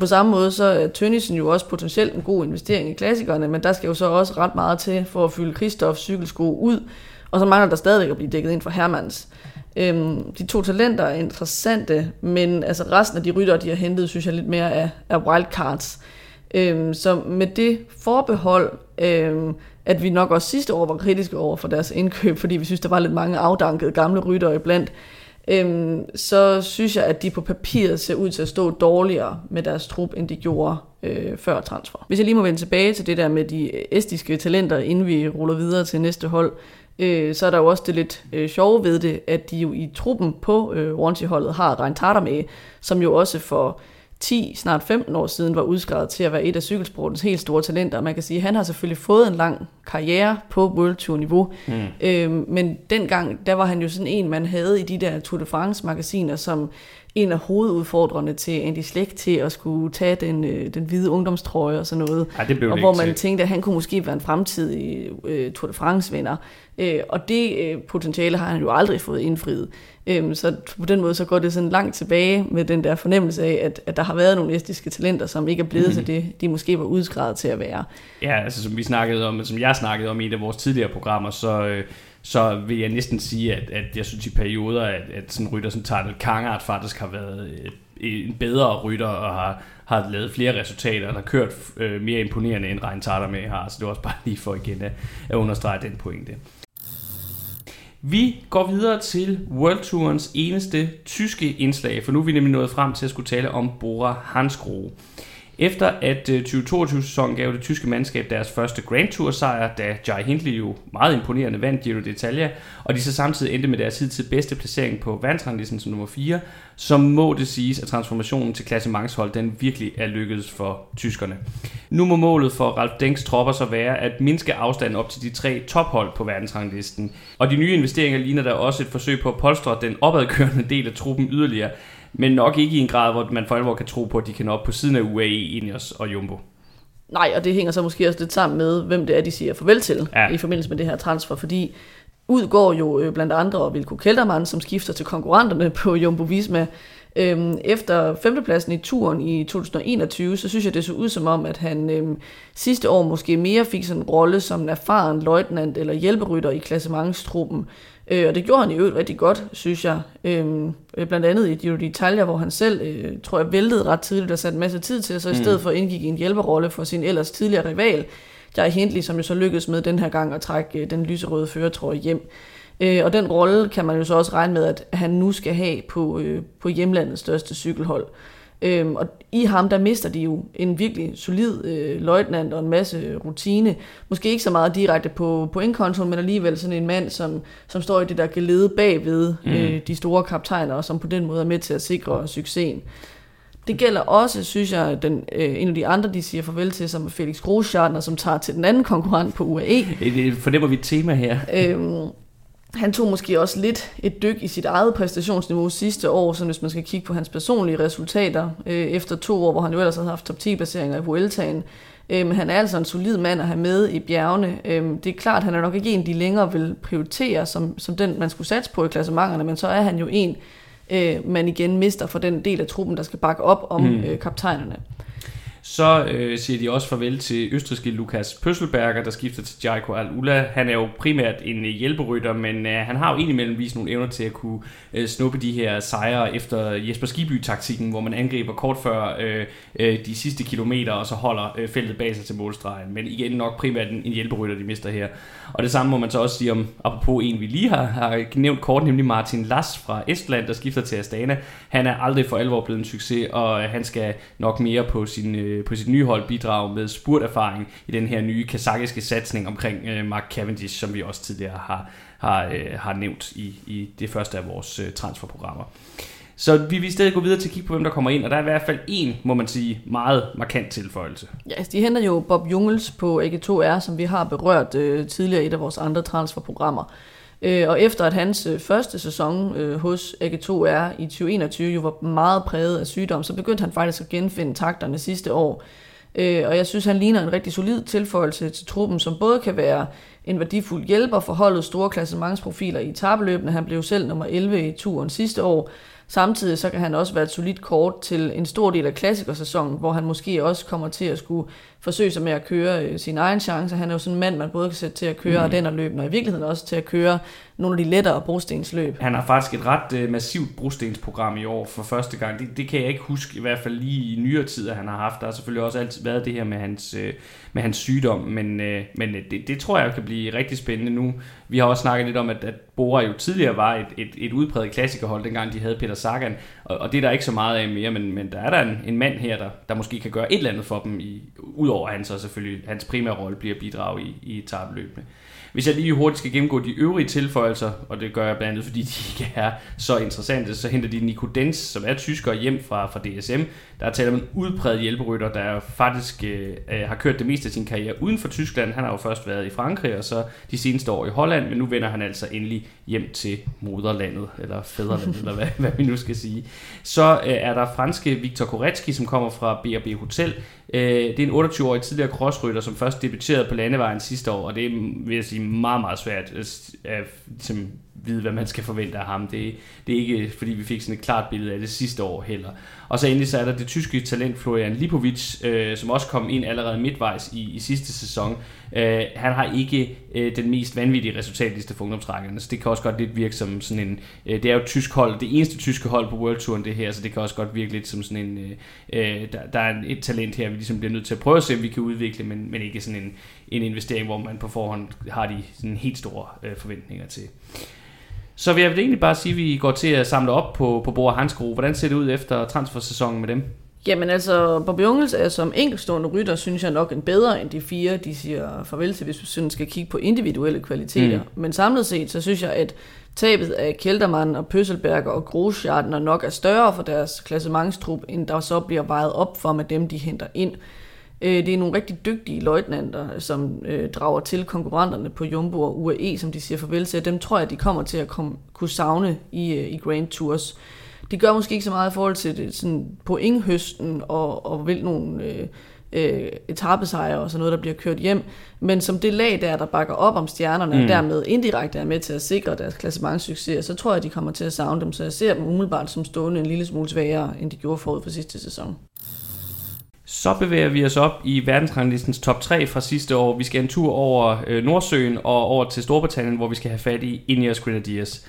På samme måde så er Tønnesen jo også potentielt en god investering i klassikerne, men der skal jo så også ret meget til for at fylde Kristoffs cykelsko ud, og så mangler der stadigvæk at blive dækket ind for Hermans. Øhm, de to talenter er interessante, men altså resten af de rytter, de har hentet, synes jeg lidt mere er, er wildcards. Øhm, så med det forbehold, øhm, at vi nok også sidste år var kritiske over for deres indkøb, fordi vi synes, der var lidt mange afdankede gamle rytter iblandt, øhm, så synes jeg, at de på papiret ser ud til at stå dårligere med deres trup, end de gjorde øh, før transfer. Hvis jeg lige må vende tilbage til det der med de estiske talenter, inden vi ruller videre til næste hold, øh, så er der jo også det lidt øh, sjove ved det, at de jo i truppen på øh, Wanty-holdet har Rein med, som jo også for 10, snart 15 år siden var udskrevet til at være et af cykelsportens helt store talenter. Man kan sige, at han har selvfølgelig fået en lang karriere på World Tour niveau, mm. øhm, men dengang, der var han jo sådan en, man havde i de der Tour de France magasiner, som en af hovedudfordrende til Andy Slægt til at skulle tage den, øh, den hvide ungdomstrøje og sådan noget. Ej, det blev og hvor man til. tænkte, at han kunne måske være en fremtidig øh, Tour de France-vinder. Øh, og det øh, potentiale har han jo aldrig fået indfriet. Øh, så på den måde så går det sådan langt tilbage med den der fornemmelse af, at, at der har været nogle estiske talenter, som ikke er blevet mm. til det, de måske var udskrevet til at være. Ja, altså som vi snakkede om, som jeg snakkede om i et af vores tidligere programmer, så... Øh, så vil jeg næsten sige, at, at jeg synes i perioder, at, at sådan rytter som Tadel Kangart faktisk har været en bedre rytter og har, har lavet flere resultater og har kørt øh, mere imponerende end Rein med har. Så det var også bare lige for igen at, at understrege den pointe. Vi går videre til World Tourens eneste tyske indslag, for nu er vi nemlig nået frem til at skulle tale om Bora Hansgrohe. Efter at øh, 2022-sæsonen gav det tyske mandskab deres første Grand Tour sejr, da Jai Hindley jo meget imponerende vandt Giro d'Italia, og de så samtidig endte med deres hidtil bedste placering på verdensranglisten som nummer 4, så må det siges, at transformationen til klassementshold den virkelig er lykkedes for tyskerne. Nu må målet for Ralf Denks tropper så være at mindske afstanden op til de tre tophold på verdensranglisten. Og de nye investeringer ligner der også et forsøg på at polstre den opadkørende del af truppen yderligere, men nok ikke i en grad, hvor man for alvor kan tro på, at de kan op på siden af UAE, Ineos og Jumbo. Nej, og det hænger så måske også lidt sammen med, hvem det er, de siger farvel til ja. i forbindelse med det her transfer, fordi ud går jo øh, blandt andre Vilko Keltermann, som skifter til konkurrenterne på Jumbo Visma. Øhm, efter femtepladsen i turen i 2021, så synes jeg, det så ud som om, at han øhm, sidste år måske mere fik sådan en rolle som en erfaren løjtnant eller hjælperytter i klassementstruppen. Øh, og det gjorde han i øvrigt rigtig godt, synes jeg. Øhm, øh, blandt andet i Giro d'Italia, hvor han selv, øh, tror jeg, væltede ret tidligt og satte en masse tid til, så i stedet mm. for indgik i en hjælperrolle for sin ellers tidligere rival, Jai Hindley, som jo så lykkedes med den her gang at trække øh, den lyserøde føretrøje hjem. Øh, og den rolle kan man jo så også regne med, at han nu skal have på, øh, på hjemlandets største cykelhold. Øhm, og i ham, der mister de jo en virkelig solid øh, løjtnant og en masse rutine. Måske ikke så meget direkte på, på indkontoen, men alligevel sådan en mand, som, som står i det der gelede bagved mm. øh, de store kaptajner, og som på den måde er med til at sikre succesen. Det gælder også, synes jeg, den, øh, en af de andre, de siger farvel til, som er Felix Groschartner, som tager til den anden konkurrent på UAE. Det fornemmer vi et tema her. Øhm, han tog måske også lidt et dyk i sit eget præstationsniveau sidste år, så hvis man skal kigge på hans personlige resultater øh, efter to år, hvor han jo ellers havde haft top 10 placeringer i Vueltaen. Øh, men han er altså en solid mand at have med i bjergene. Øh, det er klart, han er nok ikke en, de længere vil prioritere som, som den, man skulle satse på i klassementerne, men så er han jo en, øh, man igen mister for den del af truppen, der skal bakke op om mm. øh, kaptajnerne. Så øh, siger de også farvel til østriske Lukas Pøsselberger, der skifter til Jaiko Al-Ula. Han er jo primært en øh, hjælperytter, men øh, han har jo indimellem vist nogle evner til at kunne øh, snuppe de her sejre efter Jesper Skiby-taktikken, hvor man angriber kort før øh, øh, de sidste kilometer, og så holder øh, feltet bag sig til målstregen. Men igen nok primært en, en hjælperytter, de mister her. Og det samme må man så også sige om, apropos en vi lige har, har nævnt kort, nemlig Martin Lass fra Estland, der skifter til Astana. Han er aldrig for alvor blevet en succes, og øh, han skal nok mere på sin øh, Øh, på sit nye hold bidrage med spurterfaring i den her nye kazakiske satsning omkring øh, Mark Cavendish, som vi også tidligere har, har, øh, har nævnt i, i det første af vores øh, transferprogrammer. Så vi vil stadig gå videre til at kigge på, hvem der kommer ind, og der er i hvert fald en, må man sige, meget markant tilføjelse. Ja, altså, de henter jo Bob Jungels på AG2R, som vi har berørt øh, tidligere i et af vores andre transferprogrammer. Øh, og efter at hans øh, første sæson øh, hos AG2R i 2021 jo var meget præget af sygdom, så begyndte han faktisk at genfinde takterne sidste år. Øh, og jeg synes, han ligner en rigtig solid tilføjelse til truppen, som både kan være en værdifuld hjælper for holdet store klassementsprofiler i tabeløbene. Han blev selv nummer 11 i turen sidste år, Samtidig så kan han også være et solidt kort til en stor del af klassikersæsonen, hvor han måske også kommer til at skulle forsøge sig med at køre øh, sin egen chance. Han er jo sådan en mand, man både kan sætte til at køre mm. den og løb, og i virkeligheden også til at køre nogle af de lettere brostensløb. Han har faktisk et ret øh, massivt brostensprogram i år for første gang. Det, det kan jeg ikke huske, i hvert fald lige i nyere tid, at han har haft. Der har selvfølgelig også altid været det her med hans, øh, med hans sygdom, men, øh, men øh, det, det tror jeg kan blive rigtig spændende nu. Vi har også snakket lidt om, at, at Bora jo tidligere var et, et, et udpræget klassikerhold, dengang de havde Peter Sagan, og, og det er der ikke så meget af mere, men, men der er der en, en mand her, der, der måske kan gøre et eller andet for dem, i, udover at han så selvfølgelig, hans primære rolle bliver at bidrage i, i etabløbene. Hvis jeg lige hurtigt skal gennemgå de øvrige tilføjelser, og det gør jeg blandt andet, fordi de ikke er så interessante, så henter de Nico Dens, som er tysker, hjem fra, fra DSM. Der er tale om en udpræget hjælperytter, der faktisk øh, øh, har kørt det meste af sin karriere uden for Tyskland. Han har jo først været i Frankrig, og så de seneste år i Holland, men nu vender han altså endelig hjem til moderlandet, eller fædrelandet, eller hvad, hvad vi nu skal sige. Så øh, er der franske Viktor Koretsky, som kommer fra B&B Hotel. Øh, det er en 28-årig tidligere crossrytter, som først debuterede på landevejen sidste år, og det er, vil jeg sige, meget, meget svært øh, at, at ligesom, vide, hvad man skal forvente af ham. Det, det er ikke, fordi vi fik sådan et klart billede af det sidste år heller. Og så endelig så er der det tyske talent Florian Lipovic, øh, som også kom ind allerede midtvejs i, i sidste sæson. Øh, han har ikke øh, den mest vanvittige resultatliste for ungdomstrækkerne, så det kan også godt lidt virke som sådan en... Øh, det er jo et tysk hold, det eneste tyske hold på World Touren det her, så det kan også godt virke lidt som sådan en... Øh, øh der, der er et talent her, vi ligesom bliver nødt til at prøve at se, om vi kan udvikle, men, men ikke sådan en, en investering, hvor man på forhånd har de sådan helt store øh, forventninger til. Så vil jeg vil egentlig bare sige, at vi går til at samle op på, på Bora Hanskro. Hvordan ser det ud efter transfersæsonen med dem? Jamen altså, Bob Jungels er som enkeltstående rytter, synes jeg nok en bedre end de fire, de siger farvel til, hvis vi sådan skal kigge på individuelle kvaliteter. Mm. Men samlet set, så synes jeg, at tabet af Keltermann og Pøsselberger og Grosjarden nok er større for deres klassementstrup, end der så bliver vejet op for med dem, de henter ind. Øh, det er nogle rigtig dygtige løjtnanter, som øh, drager til konkurrenterne på Jumbo og UAE, som de siger farvel til. Dem tror jeg, de kommer til at komme, kunne savne i, øh, i Grand Tours. De gør måske ikke så meget i forhold til det, sådan pointhøsten og, og vil nogle øh, øh, etappesejre og sådan noget, der bliver kørt hjem. Men som det lag der, der bakker op om stjernerne, mm. og dermed indirekte er med til at sikre deres klassementssucces, så tror jeg, de kommer til at savne dem. Så jeg ser dem umiddelbart som stående en lille smule svagere, end de gjorde forud for sidste sæson. Så bevæger vi os op i verdensranglistens top 3 fra sidste år. Vi skal en tur over øh, Nordsøen og over til Storbritannien, hvor vi skal have fat i Ineos Grenadiers.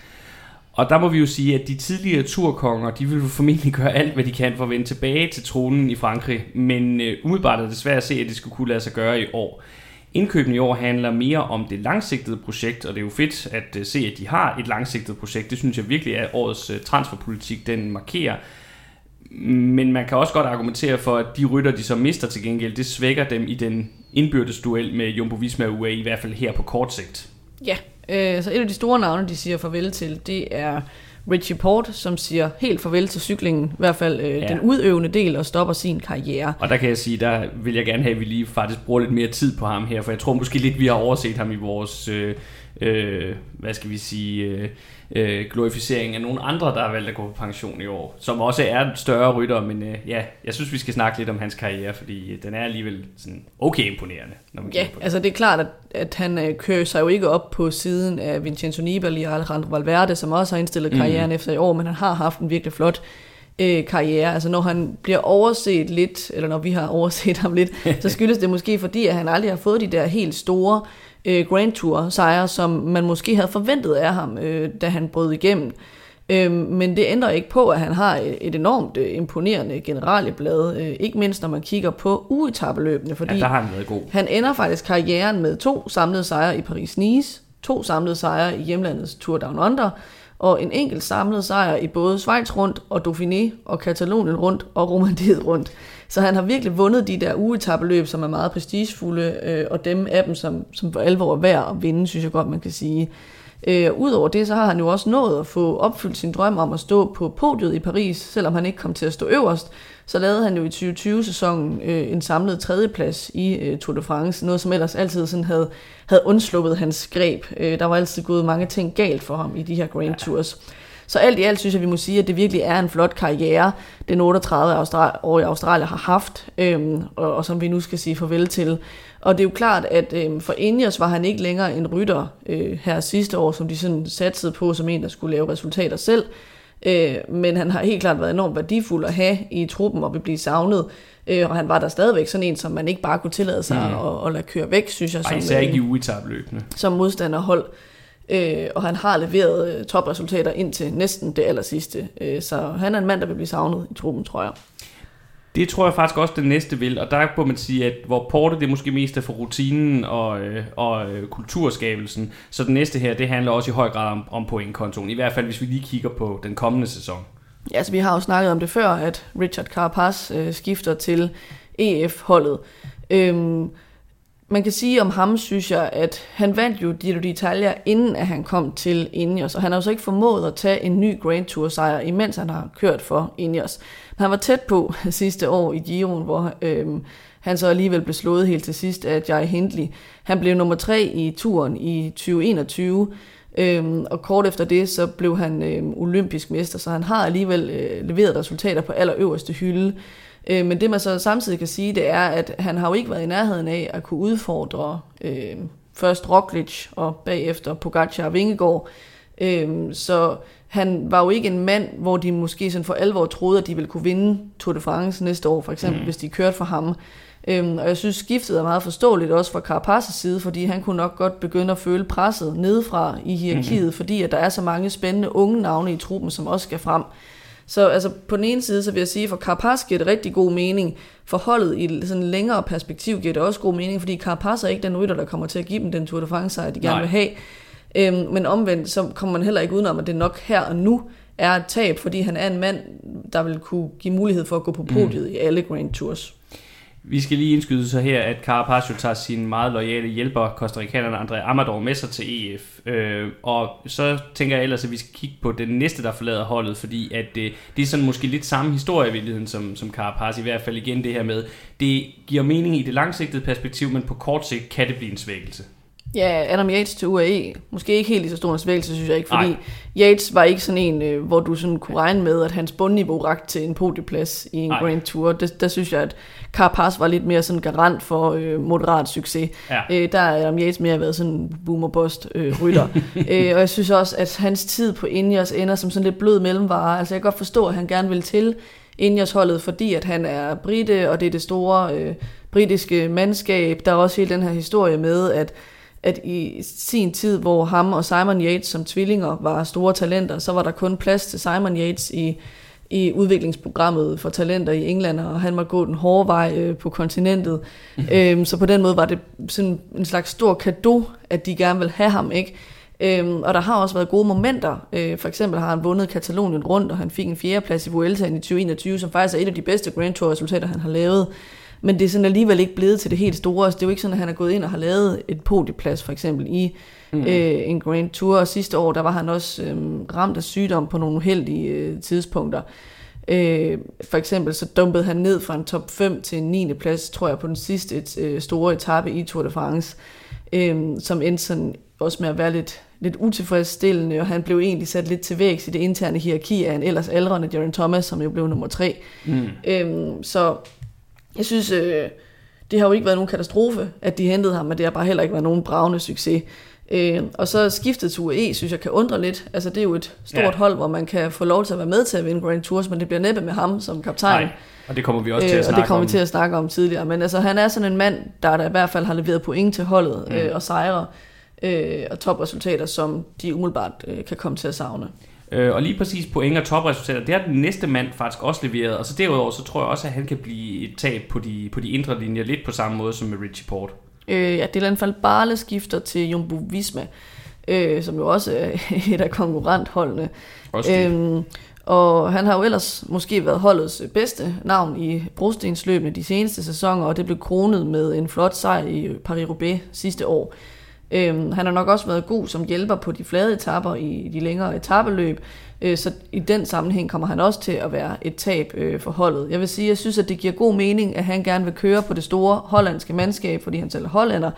Og der må vi jo sige, at de tidligere turkonger, de vil formentlig gøre alt, hvad de kan for at vende tilbage til tronen i Frankrig. Men øh, umiddelbart er det svært at se, at det skulle kunne lade sig gøre i år. Indkøbene i år handler mere om det langsigtede projekt, og det er jo fedt at øh, se, at de har et langsigtet projekt. Det synes jeg virkelig er årets øh, transferpolitik, den markerer. Men man kan også godt argumentere for, at de rytter, de så mister til gengæld, det svækker dem i den indbyrdes duel med Jumbo Visma UAE, i hvert fald her på kort sigt. Ja, øh, så et af de store navne, de siger farvel til, det er Richie Port, som siger helt farvel til cyklingen, i hvert fald øh, Ja. den udøvende del, og stopper sin karriere. Og der kan jeg sige, der vil jeg gerne have, at vi lige faktisk bruger lidt mere tid på ham her, for jeg tror måske lidt, vi har overset ham i vores, øh, øh, hvad skal vi sige, øh, øh, glorificering af nogle andre, der har valgt at gå på pension i år, som også er større rytter, men øh, ja, jeg synes, vi skal snakke lidt om hans karriere, fordi den er alligevel sådan okay imponerende, når man Ja, på det. altså det er klart, at, at han øh, kører sig jo ikke op på siden af Vincenzo Nibali og Alejandro Valverde, som også har indstillet karrieren mm. efter i år, men han har haft en virkelig flot øh, karriere. Altså når han bliver overset lidt, eller når vi har overset ham lidt, så skyldes det måske fordi, at han aldrig har fået de der helt store øh, Grand Tour sejre, som man måske havde forventet af ham, øh, da han brød igennem. Øhm, men det ændrer ikke på, at han har et et enormt øh, imponerende generalieblad, øh, ikke mindst når man kigger på ugetabeløbene, fordi Ja, der har han været god. han ender faktisk karrieren med to samlede sejre i Paris-Nice, to samlede sejre i hjemlandets Tour Down Under, og en enkelt samlet sejr i både Schweiz rundt og Dauphiné og Katalonien rundt og Romandiet rundt. Så han har virkelig vundet de der ugetabeløb, som er meget prestigefulde, øh, og dem af dem, som, som for alvor er værd at vinde, synes jeg godt, man kan sige. Øh, Udover det, så har han jo også nået at få opfyldt sin drøm om at stå på podiet i Paris, selvom han ikke kom til at stå øverst. Så lavede han jo i 2020-sæsonen øh, en samlet tredjeplads i øh, Tour de France, noget som ellers altid sådan havde, havde undsluppet hans greb. Øh, der var altid gået mange ting galt for ham i de her Grand Tours. Så alt i alt synes jeg, vi må sige, at det virkelig er en flot karriere, den 38 Austral- år i Australien har haft, øhm, og, og som vi nu skal sige farvel til. Og det er jo klart, at øhm, for Ineos var han ikke længere en rytter øh, her sidste år, som de sådan satsede på som en, der skulle lave resultater selv. Øh, men han har helt klart været enormt værdifuld at have i truppen og vil blive savnet. Øh, og han var der stadigvæk sådan en, som man ikke bare kunne tillade sig mm. at, at lade køre væk, synes jeg. Som, især øh, ikke i ugetabløbene. som modstanderhold. Øh, og han har leveret øh, topresultater indtil næsten det aller sidste. Øh, så han er en mand, der vil blive savnet i truppen, tror jeg. Det tror jeg faktisk også, den næste vil, og der må man sige, at hvor Porte det måske mest er for rutinen og, øh, og øh, kulturskabelsen, så den næste her, det handler også i høj grad om, om pointkontoen, i hvert fald hvis vi lige kigger på den kommende sæson. Ja, altså, vi har jo snakket om det før, at Richard Carapaz øh, skifter til EF-holdet. Øhm, man kan sige om ham, synes jeg, at han vandt jo Giro d'Italia, inden at han kom til Ineos, og han har jo så ikke formået at tage en ny Grand Tour sejr, imens han har kørt for Ineos. Men han var tæt på sidste år i Giroen, hvor øhm, han så alligevel blev slået helt til sidst af Jai Hindley. Han blev nummer tre i turen i 2021, Øhm, og kort efter det, så blev han øhm, olympisk mester, så han har alligevel øh, leveret resultater på allerøverste hylde. Øh, men det man så samtidig kan sige, det er, at han har jo ikke været i nærheden af at kunne udfordre øh, først Roglic og bagefter Pogacar og Vingegaard. Øh, så han var jo ikke en mand, hvor de måske sådan for alvor troede, at de ville kunne vinde Tour de France næste år, for eksempel, mm. hvis de kørte for ham. Øhm, og jeg synes, skiftet er meget forståeligt også fra Carapaz's side, fordi han kunne nok godt begynde at føle presset nedefra i hierarkiet, mm. fordi at der er så mange spændende unge navne i truppen, som også skal frem. Så altså, på den ene side, så vil jeg sige, for Carapaz giver det rigtig god mening. For holdet i sådan en længere perspektiv giver det også god mening, fordi Carapaz er ikke den rytter, der kommer til at give dem den Tour de France sejr, de gerne Nej. vil have. Øhm, men omvendt, så kommer man heller ikke udenom, at det nok her og nu er et tab, fordi han er en mand, der vil kunne give mulighed for at gå på podiet mm. i alle Grand Tours. Vi skal lige indskyde så her, at Carapaz jo tager sin meget loyale hjælper, kostarikanerne André Amador, med sig til EF. Øh, og så tænker jeg ellers, at vi skal kigge på den næste, der forlader holdet, fordi at det, det er sådan måske lidt samme historie i virkeligheden som, som Carapaz, i hvert fald igen det her med, det giver mening i det langsigtede perspektiv, men på kort sigt kan det blive en svækkelse. Ja, Adam Yates til UAE. Måske ikke helt lige så stor en svækkelse, synes jeg ikke, fordi Nej. Yates var ikke sådan en, øh, hvor du sådan kunne regne med, at hans bundniveau rakte til en podieplads i en Nej. Grand Tour. Der, der synes jeg, at Carapaz var lidt mere sådan garant for øh, moderat succes. Ja. Øh, der er Adam Yates mere været sådan en boomer-bust øh, rytter. øh, og jeg synes også, at hans tid på Ineos ender som sådan lidt blød mellemvare. Altså jeg kan godt forstå, at han gerne vil til Ineos holdet, fordi at han er brite, og det er det store øh, britiske mandskab. Der er også hele den her historie med, at at i sin tid, hvor ham og Simon Yates som tvillinger var store talenter, så var der kun plads til Simon Yates i, i udviklingsprogrammet for talenter i England, og han må gå den hårde vej øh, på kontinentet. Mm-hmm. Øhm, så på den måde var det sådan en slags stor gave, at de gerne vil have ham, ikke? Øhm, og der har også været gode momenter. Øh, for eksempel har han vundet Katalonien rundt, og han fik en fjerdeplads i Vueltaen i 2021, som faktisk er et af de bedste Grand Tour resultater, han har lavet. Men det er sådan alligevel ikke blevet til det helt store. Altså, det er jo ikke sådan, at han er gået ind og har lavet et podieplads, for eksempel i mm. øh, en Grand Tour. Og sidste år, der var han også øh, ramt af sygdom på nogle uheldige øh, tidspunkter. Øh, for eksempel så dumpede han ned fra en top 5 til en 9. plads, tror jeg, på den sidste et, øh, store etape i Tour de France, øh, som endte sådan også med at være lidt, lidt utilfredsstillende, og han blev egentlig sat lidt til vægs i det interne hierarki af en ellers aldrende Jaron Thomas, som jo blev nummer 3. Mm. Øh, så jeg synes, øh, det har jo ikke været nogen katastrofe, at de hentede ham, men det har bare heller ikke været nogen bravende succes. Øh, og så skiftet til UAE, synes jeg kan undre lidt. Altså det er jo et stort ja. hold, hvor man kan få lov til at være med til at vinde Grand Tours, men det bliver næppe med ham som kaptajn. Nej, og det kommer vi også til at øh, snakke om. Og det kommer om. vi til at snakke om tidligere. Men altså han er sådan en mand, der, der i hvert fald har leveret point til holdet mm. øh, og sejre øh, og topresultater, som de umiddelbart øh, kan komme til at savne. Øh, og lige præcis point og topresultater, det har den næste mand faktisk også leveret. Og så derudover, så tror jeg også, at han kan blive et tab på de, på de indre linjer, lidt på samme måde som med Richie Port. Øh, ja, det er i hvert fald Barle skifter til Jumbo Visma, øh, som jo også er et af konkurrentholdene. Også øhm, og han har jo ellers måske været holdets bedste navn i brostensløbene de seneste sæsoner, og det blev kronet med en flot sejr i Paris-Roubaix sidste år. Øhm, han har nok også været god som hjælper på de flade etapper i de længere etabeløb, øh, så i den sammenhæng kommer han også til at være et tab øh, for holdet. Jeg vil sige, jeg synes, at det giver god mening, at han gerne vil køre på det store hollandske mandskab, fordi han selv er hollander.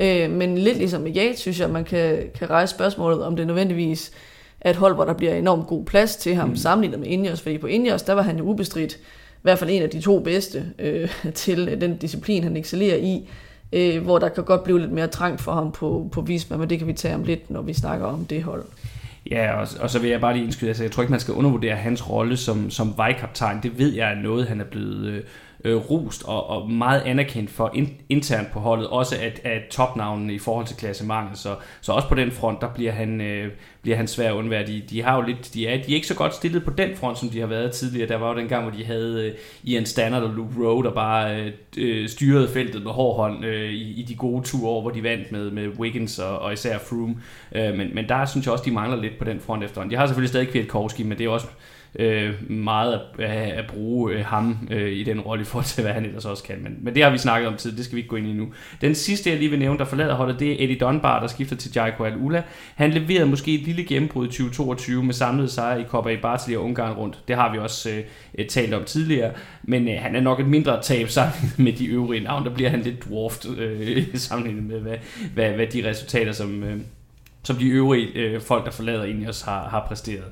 Øh, men lidt ligesom med Yates, synes jeg, at man kan, kan rejse spørgsmålet, om det nødvendigvis er et hold, hvor der bliver enormt god plads til ham, mm. sammenlignet med Ineos, fordi på Ineos, der var han jo ubestridt i hvert fald en af de to bedste øh, til den disciplin, han excellerer i øh, hvor der kan godt blive lidt mere trang for ham på, på Visma, men det kan vi tage om lidt, når vi snakker om det hold. Ja, og, og så vil jeg bare lige indskyde, altså jeg tror ikke, man skal undervurdere hans rolle som, som vejkaptajn. Det ved jeg er noget, han er blevet øh, øh, rust og, og meget anerkendt for in, internt på holdet, også at, at topnavnene i forhold til klassementet. Så, så også på den front, der bliver han, øh, bliver han svær at undvære. De, de, har jo lidt, de, er, de er ikke så godt stillet på den front, som de har været tidligere. Der var jo den gang, hvor de havde øh, Ian Standard og Luke Rowe, der bare øh, øh, styrede feltet med hård hånd øh, i, i de gode ture hvor de vandt med, med Wiggins og, og især Froome. Øh, men, men der synes jeg også, de mangler lidt på den front efterhånden. De har selvfølgelig stadig Kwiatkowski, men det er også øh, meget at, at bruge øh, ham øh, i den rolle i forhold til, hvad han ellers også kan. Men, men det har vi snakket om tid, det skal vi ikke gå ind i nu. Den sidste, jeg lige vil nævne, der forlader holdet, det er Eddie Dunbar, der skifter til Jaiko Al-Ula. Han leverede måske et lille gennembrud i 2022 med samlede sejre i Coppa i Bartoli og Ungarn rundt. Det har vi også øh, øh, talt om tidligere. Men øh, han er nok et mindre tab sammen med de øvrige navne. Der bliver han lidt dwarfed øh, sammenlignet med, hvad, hvad, hvad de resultater, som, øh, som de øvrige øh, folk, der forlader egentlig os, har, har præsteret.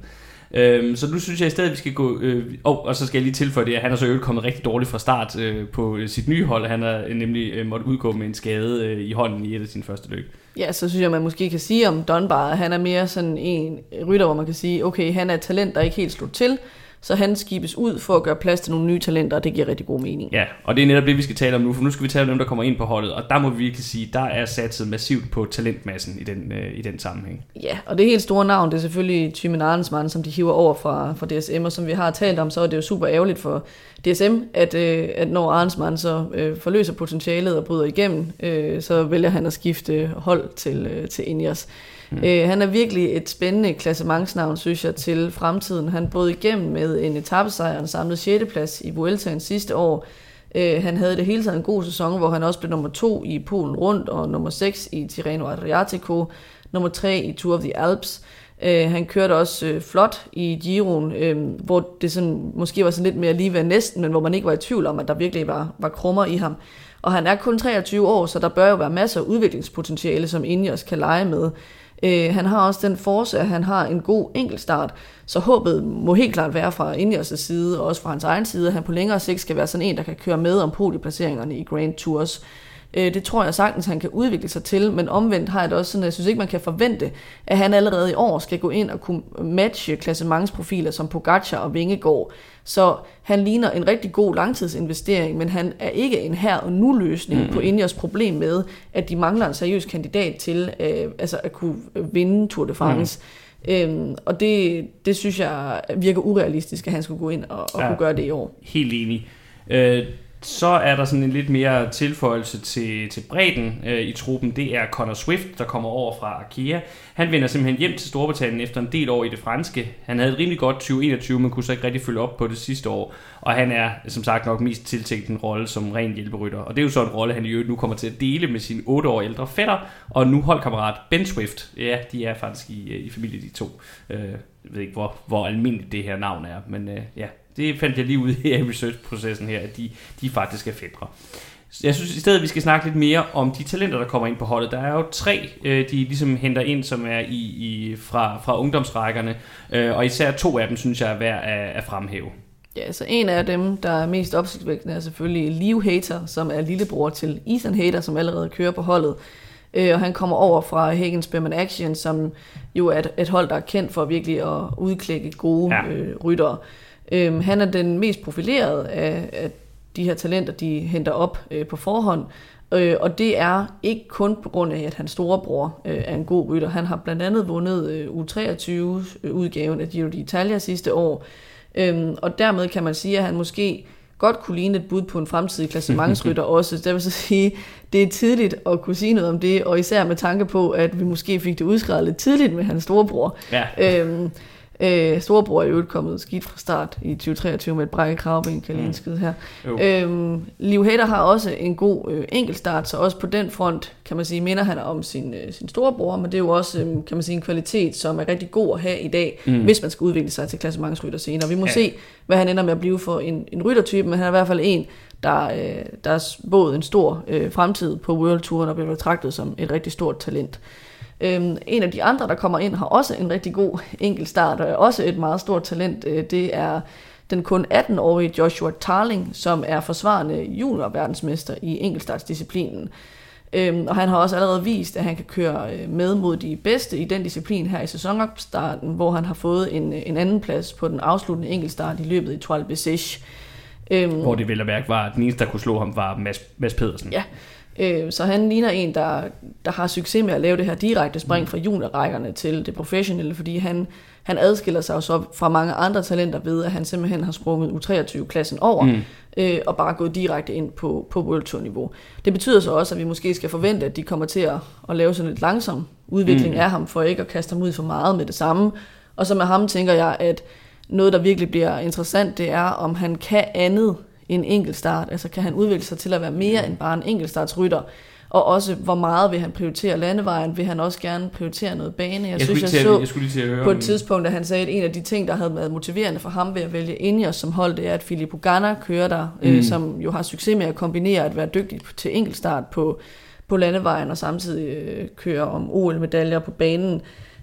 Øhm, så nu synes jeg i stedet, at vi skal gå... Øh, oh, og så skal jeg lige tilføje det, at han er så øvrigt kommet rigtig dårligt fra start øh, på øh, sit nye hold. Han har øh, nemlig øh, måtte udgå med en skade øh, i hånden i et af sine første løb. Ja, så synes jeg, man måske kan sige om Dunbar, at han er mere sådan en rytter, hvor man kan sige, okay, han er et talent, der ikke helt slog til, så han skibes ud for at gøre plads til nogle nye talenter, og det giver rigtig god mening. Ja, og det er netop det, vi skal tale om nu, for nu skal vi tale om dem, der kommer ind på holdet, og der må vi virkelig sige, der er satset massivt på talentmassen i den, øh, i den sammenhæng. Ja, og det helt store navn, det er selvfølgelig Thymen Arnsmann, som de hiver over fra, fra DSM, og som vi har talt om, så er det jo super ærgerligt for DSM, at, øh, at når Arnsmann så øh, forløser potentialet og bryder igennem, øh, så vælger han at skifte hold til, øh, til Ineos. Mm. Øh, han er virkelig et spændende klassementsnavn, synes jeg, til fremtiden. Han brød igennem med en etappesejr og en samlet 6. plads i Vueltaen sidste år. Øh, han havde det hele taget en god sæson, hvor han også blev nummer 2 i Polen rundt, og nummer 6 i Tirreno Adriatico, nummer 3 i Tour of the Alps. Øh, han kørte også øh, flot i Giroen, øh, hvor det sådan, måske var sådan lidt mere lige ved næsten, men hvor man ikke var i tvivl om, at der virkelig var, var krummer i ham. Og han er kun 23 år, så der bør jo være masser af udviklingspotentiale, som Ineos kan lege med. Øh, han har også den force, at han har en god enkeltstart, så håbet må helt klart være fra Ineos' side, og også fra hans egen side, at han på længere sigt skal være sådan en, der kan køre med om podieplaceringerne i Grand Tours. Øh, det tror jeg sagtens, han kan udvikle sig til, men omvendt har jeg det også sådan, at jeg synes ikke, man kan forvente, at han allerede i år skal gå ind og kunne matche klassementsprofiler som Pogacar og Vingegaard. Så han ligner en rigtig god langtidsinvestering, men han er ikke en her og nu løsning mm. på Ineos problem med, at de mangler en seriøs kandidat til øh, altså at kunne vinde Tour de France. Mm. Øhm, og det, det synes jeg virker urealistisk, at han skulle gå ind og, og ja, kunne gøre det i år. Helt enig. Øh, så er der sådan en lidt mere tilføjelse til, til bredden øh, i truppen. Det er Connor Swift, der kommer over fra Arkea. Han vender simpelthen hjem til Storbritannien efter en del år i det franske. Han havde et rimelig godt 2021, men kunne så ikke rigtig følge op på det sidste år. Og han er som sagt nok mest tiltænkt en rolle som ren hjælperytter. Og det er jo så en rolle, han i øvrigt nu kommer til at dele med sin 8 år ældre fætter og nu holdkammerat Ben Swift. Ja, de er faktisk i, øh, i familie de to. Øh, jeg ved ikke, hvor, hvor almindeligt det her navn er, men øh, ja, det fandt jeg lige ud i research-processen her, at de, de faktisk er fædre. Jeg synes i stedet, vi skal snakke lidt mere om de talenter, der kommer ind på holdet. Der er jo tre, øh, de ligesom henter ind, som er i, i, fra, fra ungdomsrækkerne, øh, og især to af dem, synes jeg er værd at, at fremhæve. Ja, så en af dem, der er mest opsigtsvækkende, er selvfølgelig Liv Hater, som er lillebror til Ethan Hater, som allerede kører på holdet. Øh, og han kommer over fra Hagen Spearman Action, som jo er et, et hold, der er kendt for virkelig at udklække gode ja. øh, ryttere. Øh, han er den mest profilerede af, af de her talenter, de henter op øh, på forhånd. Øh, og det er ikke kun på grund af, at hans storebror øh, er en god rytter. Han har blandt andet vundet øh, U23-udgaven af Giro d'Italia sidste år. Øh, og dermed kan man sige, at han måske godt kunne ligne et bud på en fremtidig klassementsrytter også. Det vil så sige, det er tidligt at kunne sige noget om det, og især med tanke på, at vi måske fik det udskrevet lidt tidligt med hans storebror. Ja. Øhm, Øh, storebror er jo kommet skidt fra start i 2023 med et brækket kravben, kan lige mm. her. Øhm, Liv Hader har også en god øh, enkeltstart, så også på den front, kan man sige, minder han om sin, øh, sin storebror, men det er jo også, øh, kan man sige, en kvalitet, som er rigtig god at have i dag, mm. hvis man skal udvikle sig til klassementsrytter senere. Vi må ja. se, hvad han ender med at blive for en, en ryttertype, men han er i hvert fald en, der, øh, der er både en stor øh, fremtid på World Tour, og bliver betragtet som et rigtig stort talent. Øhm, en af de andre, der kommer ind, har også en rigtig god enkeltstart, og også et meget stort talent. Øh, det er den kun 18-årige Joshua Tarling, som er forsvarende juniorverdensmester i enkeltstartsdisciplinen. Øhm, og han har også allerede vist, at han kan køre øh, med mod de bedste i den disciplin her i sæsonopstarten, hvor han har fået en, en anden plads på den afsluttende enkeltstart i løbet i Toile Bessèche. Øhm, hvor det vel at værke var, at den eneste, der kunne slå ham, var Mads, Mads Pedersen. Ja, Øh, så han ligner en, der, der har succes med at lave det her direkte spring fra juniorrækkerne til det professionelle, fordi han, han adskiller sig jo så fra mange andre talenter ved, at han simpelthen har sprunget U23-klassen over, mm. øh, og bare gået direkte ind på, på World Tour-niveau. Det betyder så også, at vi måske skal forvente, at de kommer til at, at lave sådan lidt langsom udvikling mm. af ham, for ikke at kaste ham ud for meget med det samme. Og så med ham tænker jeg, at noget, der virkelig bliver interessant, det er, om han kan andet en enkeltstart? Altså kan han udvikle sig til at være mere end bare en enkeltstartsrytter? Og også, hvor meget vil han prioritere landevejen? Vil han også gerne prioritere noget bane? Jeg, jeg synes, jeg så jeg skulle lige høre på et tidspunkt, at han sagde, at en af de ting, der havde været motiverende for ham ved at vælge Ineos som hold, det er, at Filippo Ganna kører der, øh, mm. øh, som jo har succes med at kombinere at være dygtig til enkeltstart på, på landevejen, og samtidig øh, køre om OL-medaljer på banen.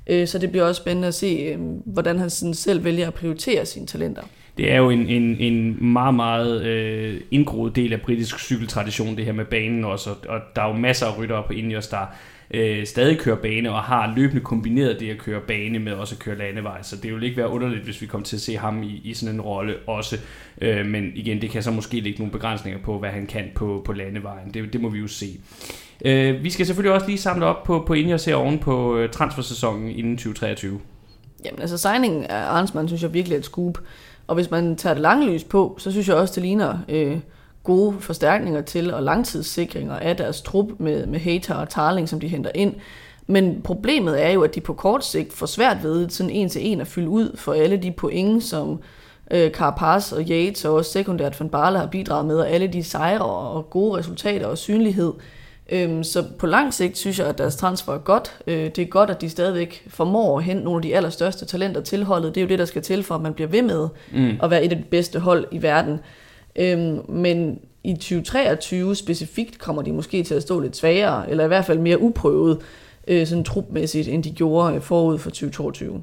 Øh, så det bliver også spændende at se, øh, hvordan han sådan selv vælger at prioritere sine talenter det er jo en, en, en meget, meget øh, indgroet del af britisk cykeltradition, det her med banen også, og, og der er jo masser af ryttere på Ineos, der øh, stadig kører bane, og har løbende kombineret det at køre bane med også at køre landevej, så det vil ikke være underligt, hvis vi kommer til at se ham i, i sådan en rolle også, øh, men igen, det kan så måske lægge nogle begrænsninger på, hvad han kan på, på landevejen, det, det må vi jo se. Øh, vi skal selvfølgelig også lige samle op på, på Ineos her oven på øh, transfersæsonen inden 2023. Jamen altså, signingen af Arnsmann synes jeg virkelig er et scoop. Og hvis man tager det lange lys på, så synes jeg også, det ligner øh, gode forstærkninger til og langtidssikringer af deres trup med, med Hater og Tarling, som de henter ind. Men problemet er jo, at de på kort sigt får svært ved sådan en til en at fylde ud for alle de point, som øh, Carapaz og Yates og også sekundært Van Barle har bidraget med, og alle de sejre og gode resultater og synlighed, Øhm, så på lang sigt synes jeg, at deres transfer er godt. Øh, det er godt, at de stadigvæk formår at hente nogle af de allerstørste talenter til holdet. Det er jo det, der skal til for, at man bliver ved med mm. at være et af de bedste hold i verden. Øhm, men i 2023 specifikt kommer de måske til at stå lidt svagere, eller i hvert fald mere uprøvet, øh, sådan trupmæssigt, end de gjorde øh, forud for 2022.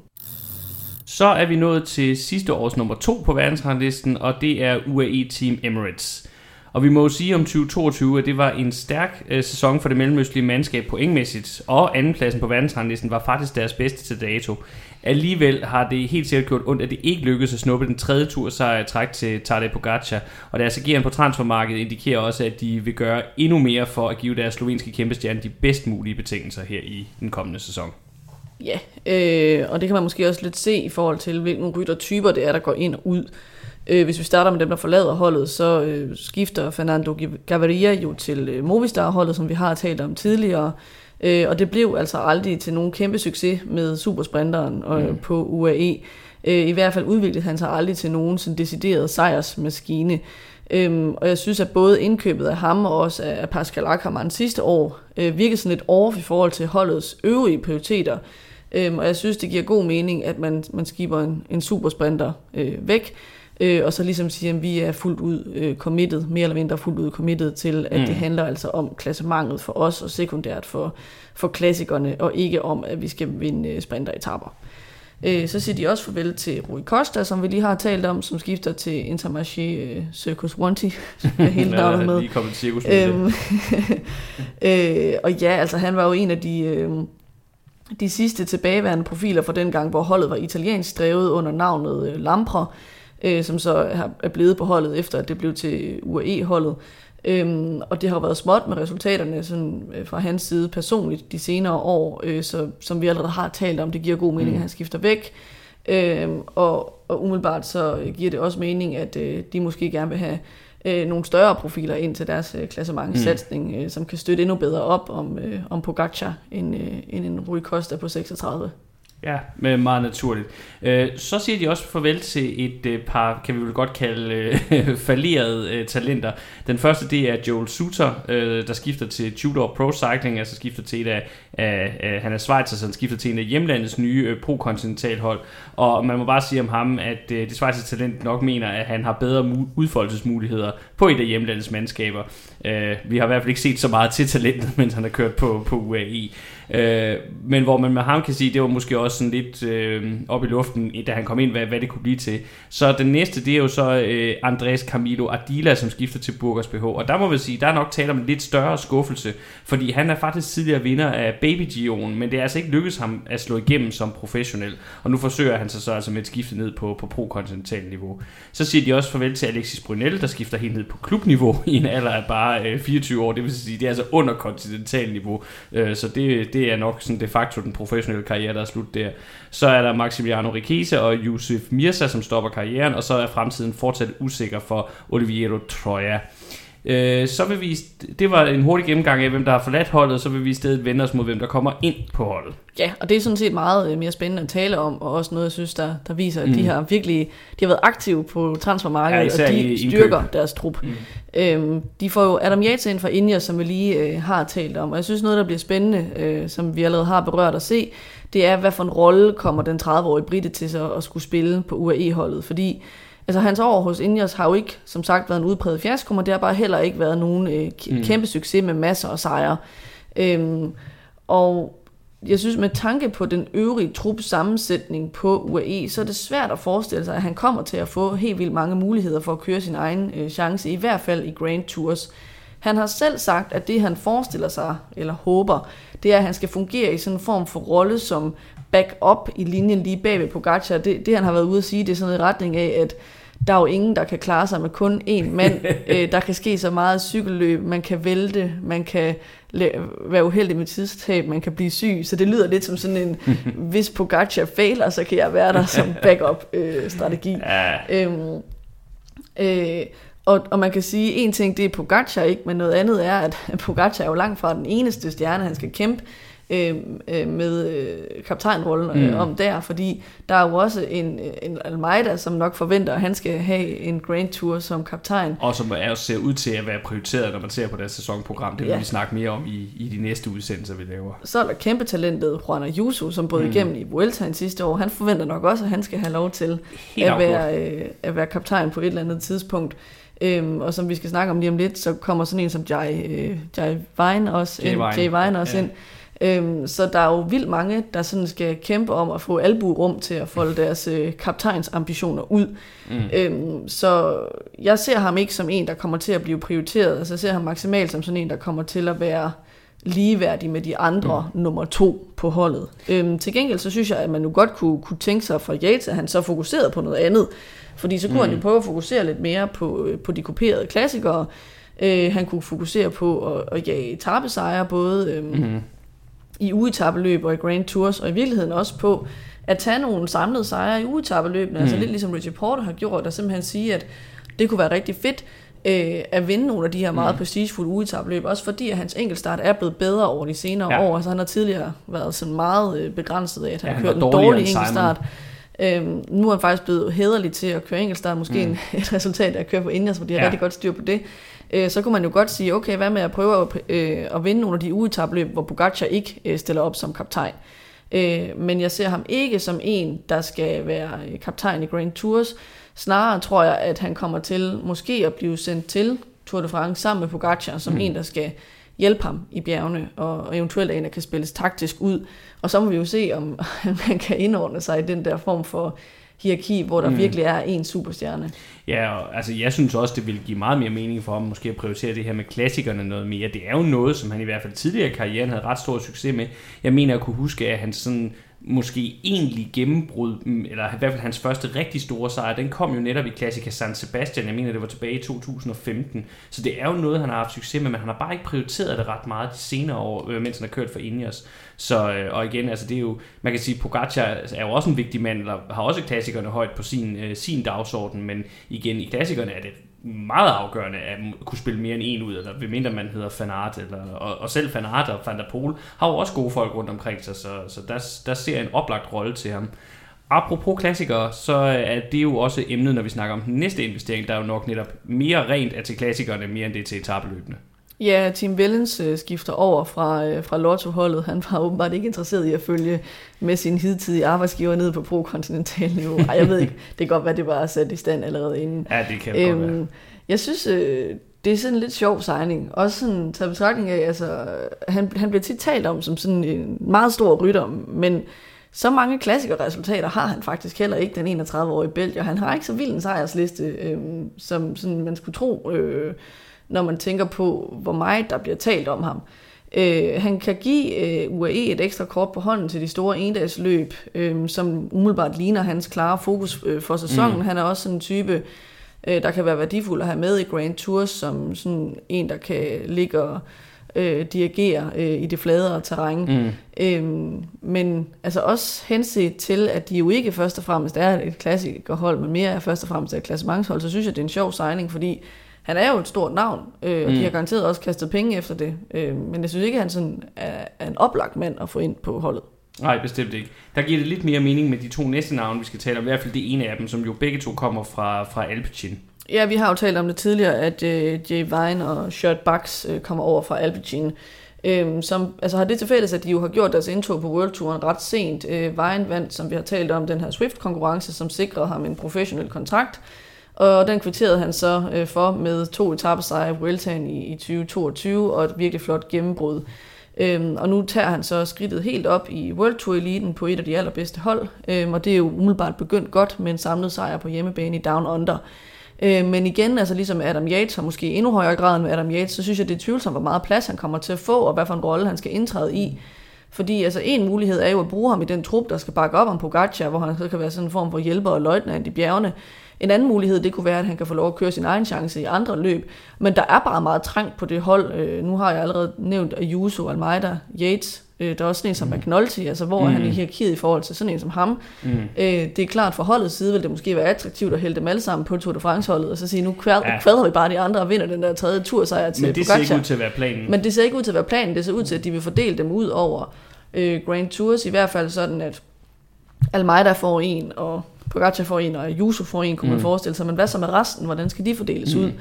Så er vi nået til sidste års nummer to på verdensranglisten, og det er UAE Team Emirates. Og vi må jo sige om 2022, at det var en stærk øh, sæson for det mellemøstlige mandskab pointmæssigt, og andenpladsen på verdensranglisten var faktisk deres bedste til dato. Alligevel har det helt sikkert gjort ondt, at det ikke lykkedes at snuppe den tredje tur sejr træk til Tadej Pogacar, og deres ageren på transfermarkedet indikerer også, at de vil gøre endnu mere for at give deres slovenske kæmpestjerne de bedst mulige betingelser her i den kommende sæson. Ja, øh, og det kan man måske også lidt se i forhold til, hvilke ryttertyper det er, der går ind og ud Øh, hvis vi starter med dem, der forlader holdet, så øh, skifter Fernando Gaviria jo til øh, Movistar-holdet, som vi har talt om tidligere. Øh, og det blev altså aldrig til nogen kæmpe succes med supersprinteren øh, mm. på UAE. Øh, I hvert fald udviklede han sig aldrig til nogen sådan decideret sejrsmaskine. Øhm, og jeg synes, at både indkøbet af ham og også af Pascal Ackermann sidste år øh, virkede sådan lidt off i forhold til holdets øvrige prioriteter. Øhm, og jeg synes, det giver god mening, at man, man skiber en, en supersprinter øh, væk, øh, og så ligesom siger, at vi er fuldt ud øh, committed, mere eller mindre fuldt ud committed til, at mm. det handler altså om klassementet for os, og sekundært for, for klassikerne, og ikke om, at vi skal vinde øh, sprinteretaper. Øh, så siger de også farvel til Rui Costa, som vi lige har talt om, som skifter til Intermarché øh, Circus Wanty, som er hele navnet med. lige kommet cirkus med øhm, øh, Og ja, altså han var jo en af de... Øh, de sidste tilbageværende profiler fra den gang, hvor holdet var italiensk drevet under navnet øh, Lampre, øh, som så er blevet på holdet efter, at det blev til UAE-holdet. Øhm, og det har været småt med resultaterne sådan, øh, fra hans side personligt de senere år, øh, så, som vi allerede har talt om, det giver god mening, mm. at han skifter væk. Øhm, og, og umiddelbart så giver det også mening, at øh, de måske gerne vil have øh, nogle større profiler ind til deres øh, klassementssatsning, mm. øh, som kan støtte endnu bedre op om, øh, om Pogacar end, øh, end en Rui Costa på 36. Ja, men meget naturligt. Øh, så siger de også farvel til et øh, par, kan vi vel godt kalde, øh, falerede talenter. Den første, det er Joel Suter, der skifter til Tudor Pro Cycling, altså skifter til et af, af han er Schweizer, så han skifter til en af hjemlandets nye pro-kontinental hold. Og man må bare sige om ham, at det Schweizer talent nok mener, at han har bedre udfoldelsesmuligheder på et af hjemlandets mandskaber. Øh, vi har i hvert fald ikke set så meget til talentet, mens han har kørt på, på UAE. Øh, men hvor man med ham kan sige, det var måske også sådan lidt øh, op i luften, da han kom ind, hvad, hvad det kunne blive til. Så den næste, det er jo så øh, Andres Camilo Ardila, som skifter til Burgers BH. Og der må vi sige, der er nok tale om en lidt større skuffelse, fordi han er faktisk tidligere vinder af Baby Gio'en, men det er altså ikke lykkedes ham at slå igennem som professionel. Og nu forsøger han sig så altså med et skifte ned på, på pro-kontinental niveau. Så siger de også farvel til Alexis Brunel, der skifter helt ned på klubniveau i en alder af bare øh, 24 år. Det vil sige, det er altså under kontinental niveau. Øh, så det, det er nok sådan de facto den professionelle karriere, der er slut der. Så er der Maximiliano Riquese og Yusuf Mirza, som stopper karrieren, og så er fremtiden fortsat usikker for Oliviero Troya. Øh, så vil vi, det var en hurtig gennemgang af, hvem der har forladt holdet, så vil vi i stedet vende os mod, hvem der kommer ind på holdet. Ja, og det er sådan set meget øh, mere spændende at tale om, og også noget, jeg synes, der, der viser, at mm. de har virkelig de har været aktive på transfermarkedet, ja, og de styrker indkøb. deres trup. Mm. Øhm, de får jo Adam Yates ind fra India, som vi lige øh, har talt om, og jeg synes noget, der bliver spændende, øh, som vi allerede har berørt at se, det er, hvad for en rolle kommer den 30-årige Britte til sig at skulle spille på UAE-holdet, fordi Altså hans år hos Indias har jo ikke, som sagt, været en udpræget fiasko, men det har bare heller ikke været nogen øh, mm. kæmpe succes med masser af sejre. Øhm, og jeg synes, med tanke på den øvrige trup sammensætning på UAE, så er det svært at forestille sig, at han kommer til at få helt vildt mange muligheder for at køre sin egen øh, chance, i hvert fald i Grand Tours. Han har selv sagt, at det han forestiller sig, eller håber, det er, at han skal fungere i sådan en form for rolle som backup i linjen lige bag ved Pogacar. Det, det han har været ude at sige, det er sådan en retning af, at der er jo ingen, der kan klare sig med kun én mand. øh, der kan ske så meget cykelløb, man kan vælte, man kan være uheldig med tidstab, man kan blive syg. Så det lyder lidt som sådan en, hvis Pogacar fejler, så kan jeg være der som backup-strategi. Øh, ja. øhm, øh, og, og man kan sige, en ting det er Pogacar ikke, men noget andet er, at Pogacar er jo langt fra den eneste stjerne, han skal kæmpe øh, øh, med øh, kaptajnrollen øh, mm. om der, fordi der er jo også en, en Almeida, som nok forventer, at han skal have en Grand Tour som kaptajn. Og som er også ser ud til at være prioriteret, når man ser på deres sæsonprogram. Det vil ja. vi snakke mere om i, i de næste udsendelser, vi laver. Så er der kæmpe talentet Juan Ayuso, som både mm. igennem i Vueltaen sidste år. Han forventer nok også, at han skal have lov til at være, øh, at være kaptajn på et eller andet tidspunkt. Øhm, og som vi skal snakke om lige om lidt, så kommer sådan en som Jai, øh, Jai Vine også Jay ind. Vine. Jay Vine også ja. ind Øhm, så der er jo vildt mange, der sådan skal kæmpe om at få albuerum til at folde deres øh, kaptajns ambitioner ud. Mm. Øhm, så jeg ser ham ikke som en, der kommer til at blive prioriteret. Altså jeg ser ham maksimalt som sådan en, der kommer til at være ligeværdig med de andre mm. nummer to på holdet. Øhm, til gengæld så synes jeg, at man nu godt kunne, kunne tænke sig fra Yates, at han så fokuserede på noget andet. Fordi så kunne mm. han jo prøve at fokusere lidt mere på, øh, på de kuperede klassikere. Øh, han kunne fokusere på at, at jage tabesejre, både øhm, mm i ugetabeløb og i Grand Tours, og i virkeligheden også på at tage nogle samlede sejre i ugetabeløbene, mm. altså lidt ligesom Richie Porter har gjort, og simpelthen sige, at det kunne være rigtig fedt, øh, at vinde nogle af de her meget mm. prestigefulde ugetabløb, også fordi at hans enkeltstart er blevet bedre over de senere ja. år. Altså han har tidligere været sådan meget øh, begrænset af, at han, ja, han kørt en dårlig enkeltstart. Øhm, nu er han faktisk blevet hederlig til at køre enkeltstart, måske mm. en, et resultat af at køre på Indias, hvor de har ja. rigtig godt styr på det. Øh, så kunne man jo godt sige, okay, hvad med at prøve at, øh, at vinde nogle af de ugetabløb, hvor Pogacar ikke øh, stiller op som kaptajn. Øh, men jeg ser ham ikke som en, der skal være øh, kaptajn i Grand Tours. Snarere tror jeg, at han kommer til måske at blive sendt til Tour de France sammen med Pogacar, som mm. en, der skal hjælpe ham i bjergene, og eventuelt en, der kan spilles taktisk ud. Og så må vi jo se, om man kan indordne sig i den der form for hierarki, hvor der mm. virkelig er en superstjerne. Ja, og, altså jeg synes også, det vil give meget mere mening for ham måske at prioritere det her med klassikerne noget mere. Det er jo noget, som han i hvert fald tidligere i karrieren havde ret stor succes med. Jeg mener at kunne huske, at han sådan måske egentlig gennembrud, mm, eller i hvert fald hans første rigtig store sejr, den kom jo netop i Klassika San Sebastian. Jeg mener, det var tilbage i 2015. Så det er jo noget, han har haft succes med, men han har bare ikke prioriteret det ret meget de senere år, øh, mens han har kørt for Ineos. Så, øh, og igen, altså det er jo, man kan sige, Pogacar er jo også en vigtig mand, eller har også klassikerne højt på sin, øh, sin dagsorden, men igen, i klassikerne er det meget afgørende at kunne spille mere end en ud, eller ved mindre man hedder Fanart, eller, og, og selv Fanart og Van der Pol har jo også gode folk rundt omkring sig, så, så der, der ser en oplagt rolle til ham. Apropos klassikere, så er det jo også emnet, når vi snakker om den næste investering, der er jo nok netop mere rent er til klassikerne, mere end det er til etabeløbende. Ja, Tim Vellens øh, skifter over fra, øh, fra Lotto-holdet. Han var åbenbart ikke interesseret i at følge med sin hidtidige arbejdsgiver ned på pro-kontinental niveau. Ej, jeg ved ikke, det kan godt være, det var sat i stand allerede inden. Ja, det kan øhm, godt være. Jeg synes, øh, det er sådan en lidt sjov signing. Også sådan taget betragtning af, altså, han, han bliver tit talt om som sådan en meget stor rytter, men så mange klassikerresultater har han faktisk heller ikke, den 31-årige Belgier. Han har ikke så vild en sejrsliste, øh, som sådan, man skulle tro... Øh, når man tænker på, hvor meget der bliver talt om ham. Øh, han kan give øh, UAE et ekstra kort på hånden til de store endagsløb, øh, som umiddelbart ligner hans klare fokus øh, for sæsonen. Mm. Han er også sådan en type, øh, der kan være værdifuld at have med i Grand Tours, som sådan en, der kan ligge og øh, dirigere øh, i det fladere terræn. Mm. Øhm, men altså også henset til, at de jo ikke først og fremmest er et klassikerhold, men mere er først og fremmest et klassementshold, så synes jeg, det er en sjov signing, fordi han er jo et stort navn, øh, og mm. de har garanteret også kastet penge efter det. Øh, men jeg synes ikke, at han sådan er, er en oplagt mand at få ind på holdet. Nej, bestemt ikke. Der giver det lidt mere mening med de to næste navne, vi skal tale om. I hvert fald det ene af dem, som jo begge to kommer fra, fra Alpecin. Ja, vi har jo talt om det tidligere, at øh, Jay Vine og Shirt Bucks øh, kommer over fra Alpecin. Øh, som altså har det til fælles, at de jo har gjort deres indtog på World Touren ret sent. Øh, Vine vandt, som vi har talt om, den her Swift-konkurrence, som sikrede ham en professionel kontrakt. Og den kvitterede han så øh, for med to etappesejre i Vueltaen i, i 2022 og et virkelig flot gennembrud. Øhm, og nu tager han så skridtet helt op i World Tour Eliten på et af de allerbedste hold, øhm, og det er jo umiddelbart begyndt godt med en samlet sejr på hjemmebane i Down Under. Øh, men igen, altså ligesom Adam Yates, og måske endnu højere grad end med Adam Yates, så synes jeg, det er tvivlsomt, hvor meget plads han kommer til at få, og hvad for en rolle han skal indtræde i. Fordi altså en mulighed er jo at bruge ham i den trup, der skal bakke op om Pogacar, hvor han så kan være sådan en form for hjælper og løjtnant i bjergene. En anden mulighed, det kunne være, at han kan få lov at køre sin egen chance i andre løb. Men der er bare meget trængt på det hold. Øh, nu har jeg allerede nævnt Ayuso, Almeida, Yates. Øh, der er også sådan en som mm. McNulty, altså hvor mm. er han i hierarkiet i forhold til sådan en som ham. Mm. Øh, det er klart, for holdets side vil det måske være attraktivt at hælde dem alle sammen på Tour de France-holdet, og så sige, nu kvad, ja. kvadrer vi bare de andre og vinder den der tredje tursejr til Men det Pogacar. ser ikke ud til at være planen. Men det ser ikke ud til at være planen. Det ser ud til, at de vil fordele dem ud over øh, Grand Tours, i hvert fald sådan, at Almeida får en, og Pogacar får en, og Juso får en, kunne mm. man forestille sig. Men hvad så med resten? Hvordan skal de fordeles mm. ud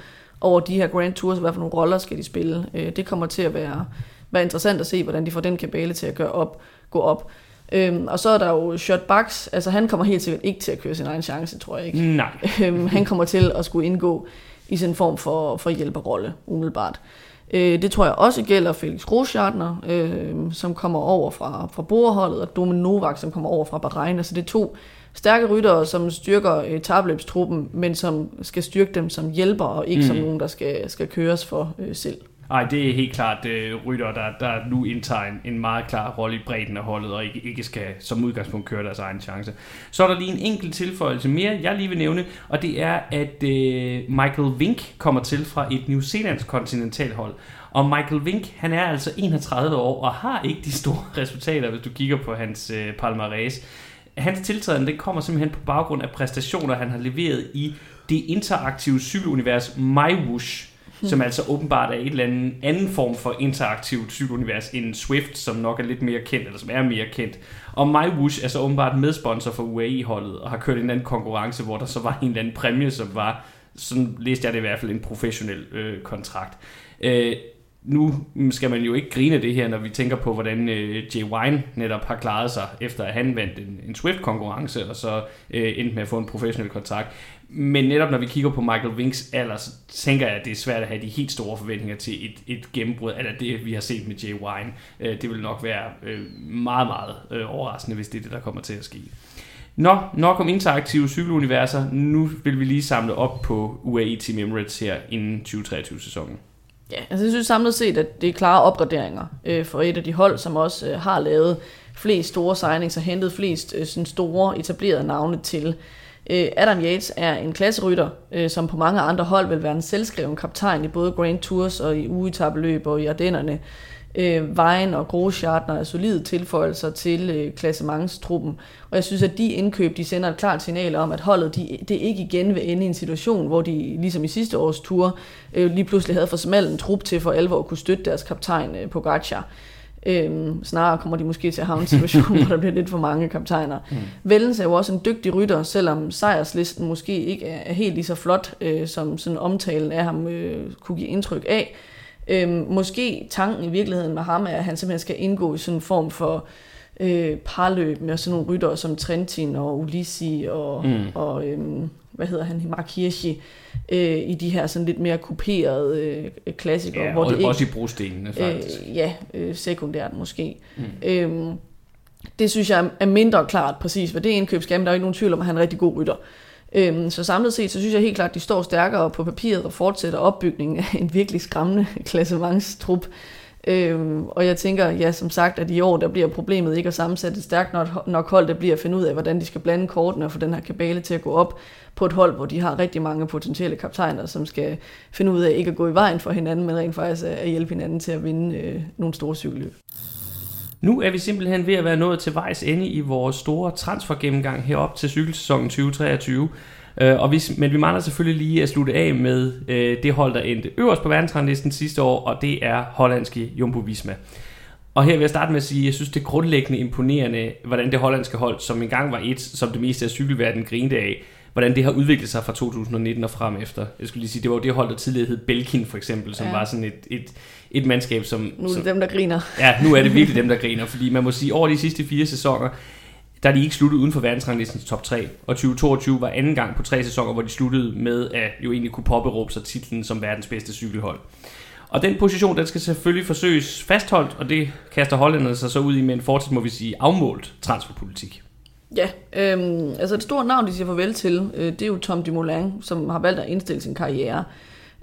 over de her Grand Tours? Hvad for nogle roller skal de spille? Øh, det kommer til at være, være interessant at se, hvordan de får den kabale til at gøre op, gå op. Øhm, og så er der jo Shot Bucks, altså han kommer helt sikkert ikke til at køre sin egen chance, tror jeg ikke. Nej. Øhm, han kommer til at skulle indgå i sin form for, for hjælperrolle, umiddelbart. Øh, det tror jeg også gælder Felix Roschartner, øh, som kommer over fra, fra borholdet, og Domen Novak, som kommer over fra Bahrein. Altså det er to stærke ryttere, som styrker etabløbstruppen, men som skal styrke dem som hjælper, og ikke mm. som nogen, der skal, skal køres for øh, selv. Nej, det er helt klart øh, rytter, der, der nu indtager en, en meget klar rolle i bredden af holdet, og ikke, ikke skal som udgangspunkt køre deres egen chance. Så er der lige en enkelt tilføjelse mere, jeg lige vil nævne, og det er, at øh, Michael Vink kommer til fra et New Zealands kontinentalhold. Og Michael Vink, han er altså 31 år og har ikke de store resultater, hvis du kigger på hans øh, palmarès. Hans tiltræden den kommer simpelthen på baggrund af præstationer, han har leveret i det interaktive cykelunivers MyWoosh, hmm. som altså åbenbart er et eller andet anden form for interaktivt cykelunivers end Swift, som nok er lidt mere kendt, eller som er mere kendt. Og MyWoosh er så åbenbart medsponsor for UAE-holdet, og har kørt en eller anden konkurrence, hvor der så var en eller anden præmie, som var, sådan læste jeg det i hvert fald, en professionel øh, kontrakt. Øh, nu skal man jo ikke grine det her, når vi tænker på, hvordan øh, Jay Wine netop har klaret sig, efter at han vandt en, en Swift-konkurrence, og så øh, endte med at få en professionel kontrakt. Men netop når vi kigger på Michael Winks alder, så tænker jeg, at det er svært at have de helt store forventninger til et, et gennembrud, eller det vi har set med Jay Wine. Øh, det vil nok være øh, meget, meget øh, overraskende, hvis det er det, der kommer til at ske. Nå, nok om interaktive cykeluniverser. Nu vil vi lige samle op på UAE Team Emirates her inden 2023-sæsonen. Ja, altså jeg synes samlet set, at det er klare opgraderinger øh, for et af de hold, som også øh, har lavet flest store signings og hentet flest øh, sådan store etablerede navne til. Øh, Adam Yates er en klasserytter, øh, som på mange andre hold vil være en selvskreven kaptajn i både Grand Tours og i ugetabeløb og i Ardennerne. Øh, Vejen og Grosschartner er solide tilføjelser til øh, klassementstruppen. Og jeg synes, at de indkøb, de sender et klart signal om, at holdet de, det ikke igen vil ende i en situation, hvor de, ligesom i sidste års tur, øh, lige pludselig havde for smal en trup til for alvor at kunne støtte deres kaptajn øh, på Gacha. Øhm, snarere kommer de måske til at havne en situation, hvor der bliver lidt for mange kaptajner. Mm. Vellens er jo også en dygtig rytter, selvom sejrslisten måske ikke er, er helt lige så flot, øh, som sådan omtalen af ham øh, kunne give indtryk af. Øhm, måske tanken i virkeligheden med ham er, at han simpelthen skal indgå i sådan en form for øh, parløb med sådan nogle ryttere som Trentin og Ulissi og, mm. og øhm, hvad hedder han, Mark Hirschi, øh, i de her sådan lidt mere kuperede øh, klassikere. Ja, hvor og, det ikke, også i brostenene faktisk. Øh, ja, øh, sekundært måske. Mm. Øhm, det synes jeg er mindre klart præcis, hvad det indkøb skal, men der er ikke nogen tvivl om, at han er en rigtig god rytter. Øhm, så samlet set, så synes jeg helt klart, at de står stærkere på papiret og fortsætter opbygningen af en virkelig skræmmende klassementstrup. Øhm, og jeg tænker, ja, som sagt, at i år, der bliver problemet ikke at sammensætte et stærkt nok, nok hold, der bliver at finde ud af, hvordan de skal blande kortene og få den her kabale til at gå op på et hold, hvor de har rigtig mange potentielle kaptajner, som skal finde ud af ikke at gå i vejen for hinanden, men rent faktisk at hjælpe hinanden til at vinde øh, nogle store cykelløb. Nu er vi simpelthen ved at være nået til vejs ende i vores store transfergennemgang herop til cykelsæsonen 2023. Øh, og vi, men vi mangler selvfølgelig lige at slutte af med øh, det hold, der endte øverst på verdensranglisten sidste år, og det er hollandske Jumbo Visma. Og her vil jeg starte med at sige, at jeg synes, det er grundlæggende imponerende, hvordan det hollandske hold, som engang var et, som det meste af cykelverdenen grinte af, hvordan det har udviklet sig fra 2019 og frem efter. Jeg skulle lige sige, det var jo det hold, der tidligere hed Belkin for eksempel, som ja. var sådan et, et, et mandskab, som... Nu er det som, dem, der griner. Ja, nu er det virkelig dem, der griner, fordi man må sige, over de sidste fire sæsoner, der er de ikke sluttet uden for verdensranglistens top 3. Og 2022 var anden gang på tre sæsoner, hvor de sluttede med at jo egentlig kunne påberåbe sig titlen som verdens bedste cykelhold. Og den position, den skal selvfølgelig forsøges fastholdt, og det kaster hollænderne sig så ud i med en fortsat, må vi sige, afmålt transferpolitik. Ja, øhm, altså et stort navn, de siger farvel til, øh, det er jo Tom Dumoulin, som har valgt at indstille sin karriere.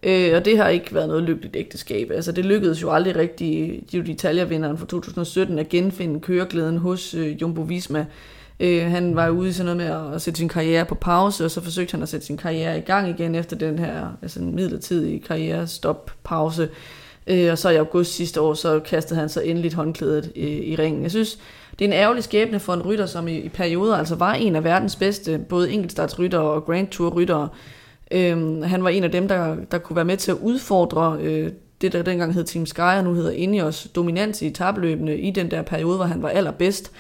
Øh, og det har ikke været noget lykkeligt ægteskab. Altså det lykkedes jo aldrig rigtig Giro d'Italia-vinderen fra 2017, at genfinde køreglæden hos øh, Jumbo Visma. Øh, han var ude i sådan noget med at sætte sin karriere på pause, og så forsøgte han at sætte sin karriere i gang igen efter den her altså en midlertidige karrierestop-pause. Øh, og så i august sidste år, så kastede han så endeligt håndklædet øh, i ringen. Jeg synes, det er en ærgerlig skæbne for en rytter, som i, i perioder altså var en af verdens bedste, både enkeltstartsrytter og Grand Tour ryttere. Øhm, han var en af dem, der, der kunne være med til at udfordre øh, det, der dengang hed Team Sky, og nu hedder Ineos, dominans i tabløbene i den der periode, hvor han var allerbedst.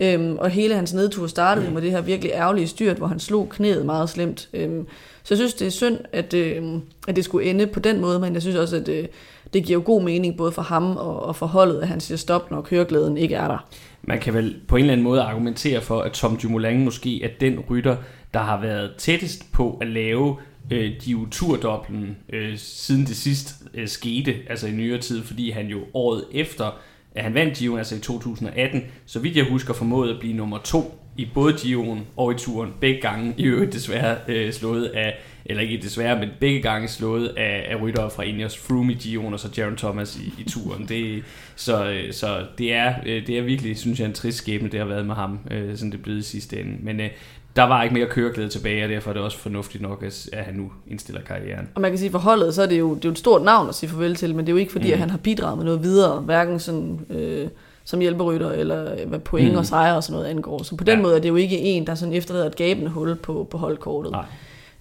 Øhm, og hele hans nedtur startede med det her virkelig ærgerlige styrt, hvor han slog knæet meget slemt. Øhm, så jeg synes, det er synd, at, øh, at det skulle ende på den måde, men jeg synes også, at øh, det giver god mening både for ham og, og for holdet, at han siger stop, når køreglæden ikke er der. Man kan vel på en eller anden måde argumentere for, at Tom Dumoulin måske er den rytter, der har været tættest på at lave øh, Giro-turdoblen øh, siden det sidst øh, skete, altså i nyere tid, fordi han jo året efter, at han vandt Giro, altså i 2018, så vidt jeg husker, formåede at blive nummer to i både Giroen og i turen. Begge gange i øvrigt desværre øh, slået af, eller ikke desværre, men begge gange slået af, af ryttere fra Ineos Froome i Giroen og så Jaron Thomas i, i turen. Det, så, øh, så det er, øh, det er virkelig, synes jeg, en trist skæbne, det har været med ham, øh, sådan det blev i sidste ende. Men øh, der var ikke mere køreglæde tilbage, og derfor er det også fornuftigt nok, at han nu indstiller karrieren. Og man kan sige, for holdet, så er det jo, det er jo et stort navn at sige farvel til, men det er jo ikke fordi, mm. at han har bidraget med noget videre, hverken sådan... Øh, som hjælperytter, eller øh, hvad point mm. og sejre og sådan noget angår. Så på den ja. måde er det jo ikke en, der sådan efterlader et gabende hul på, på holdkortet. Nej.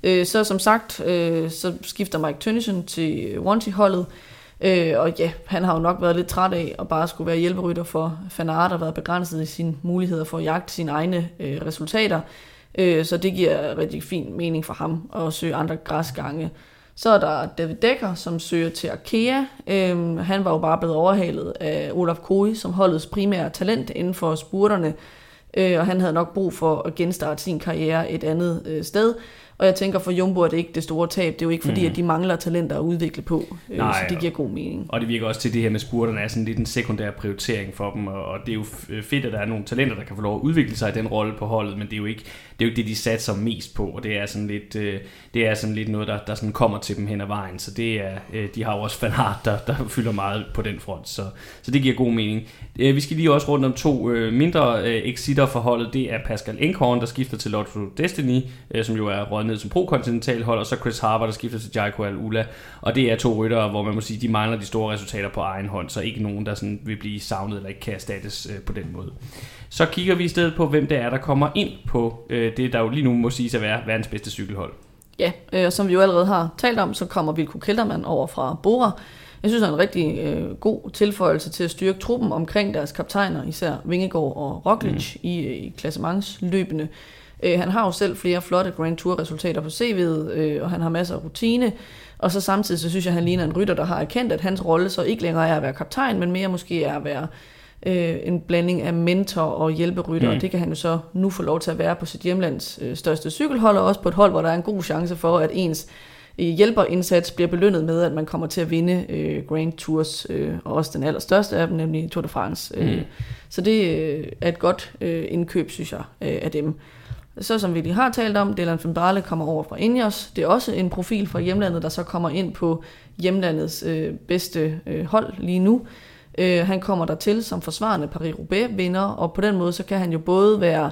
Øh, så som sagt, øh, så skifter Mike Tønnesen til Wanty-holdet, Øh, og ja, han har jo nok været lidt træt af at bare skulle være hjælperytter for Fanart og været begrænset i sine muligheder for at jagte sine egne øh, resultater. Øh, så det giver rigtig fin mening for ham at søge andre græsgange. Så er der David Dekker, som søger til Arkea. Øh, han var jo bare blevet overhalet af Olaf Koe, som holdets primære talent inden for spurterne. Øh, og han havde nok brug for at genstarte sin karriere et andet øh, sted. Og jeg tænker, for Jumbo er det ikke det store tab. Det er jo ikke fordi, mm. at de mangler talenter at udvikle på. Øh, Nej, så det giver god mening. Og det virker også til, det her med spurterne er sådan lidt en sekundær prioritering for dem. Og det er jo fedt, at der er nogle talenter, der kan få lov at udvikle sig i den rolle på holdet. Men det er jo ikke det, er jo ikke det de satser mest på. Og det er sådan lidt, øh, det er sådan lidt noget, der, der sådan kommer til dem hen ad vejen. Så det er, øh, de har jo også fanart, der, der fylder meget på den front. Så, så det giver god mening. Vi skal lige også rundt om to mindre exitter for holdet. Det er Pascal Enkhorn, der skifter til Lotto Destiny, som jo er råd ned som pro-kontinental hold, og så Chris Harper, der skifter til Jaiko Al-Ula. Og det er to ryttere, hvor man må sige, de mangler de store resultater på egen hånd, så ikke nogen, der sådan vil blive savnet eller ikke kan erstattes øh, på den måde. Så kigger vi i stedet på, hvem det er, der kommer ind på øh, det, der jo lige nu må siges at være verdens bedste cykelhold. Ja, øh, som vi jo allerede har talt om, så kommer Vilko Keltermann over fra Bora. Jeg synes, det er en rigtig øh, god tilføjelse til at styrke truppen omkring deres kaptajner, især Vingegaard og Roglic mm. i, i klassementsløbende. Øh, han har jo selv flere flotte Grand Tour-resultater på CV'et, øh, og han har masser af rutine. Og så samtidig så synes jeg, at han ligner en rytter, der har erkendt, at hans rolle så ikke længere er at være kaptajn, men mere måske er at være øh, en blanding af mentor og hjælperytter, mm. og det kan han jo så nu få lov til at være på sit hjemlands øh, største cykelhold, og også på et hold, hvor der er en god chance for, at ens øh, hjælperindsats bliver belønnet med, at man kommer til at vinde øh, Grand Tours, øh, og også den allerstørste af dem, nemlig Tour de France. Øh. Mm. Så det øh, er et godt øh, indkøb, synes jeg, øh, af dem. Så som vi lige har talt om, Dylan Baarle kommer over fra Ineos. Det er også en profil fra hjemlandet, der så kommer ind på hjemlandets øh, bedste øh, hold lige nu. Øh, han kommer der til som forsvarende Paris-Roubaix-vinder, og på den måde så kan han jo både være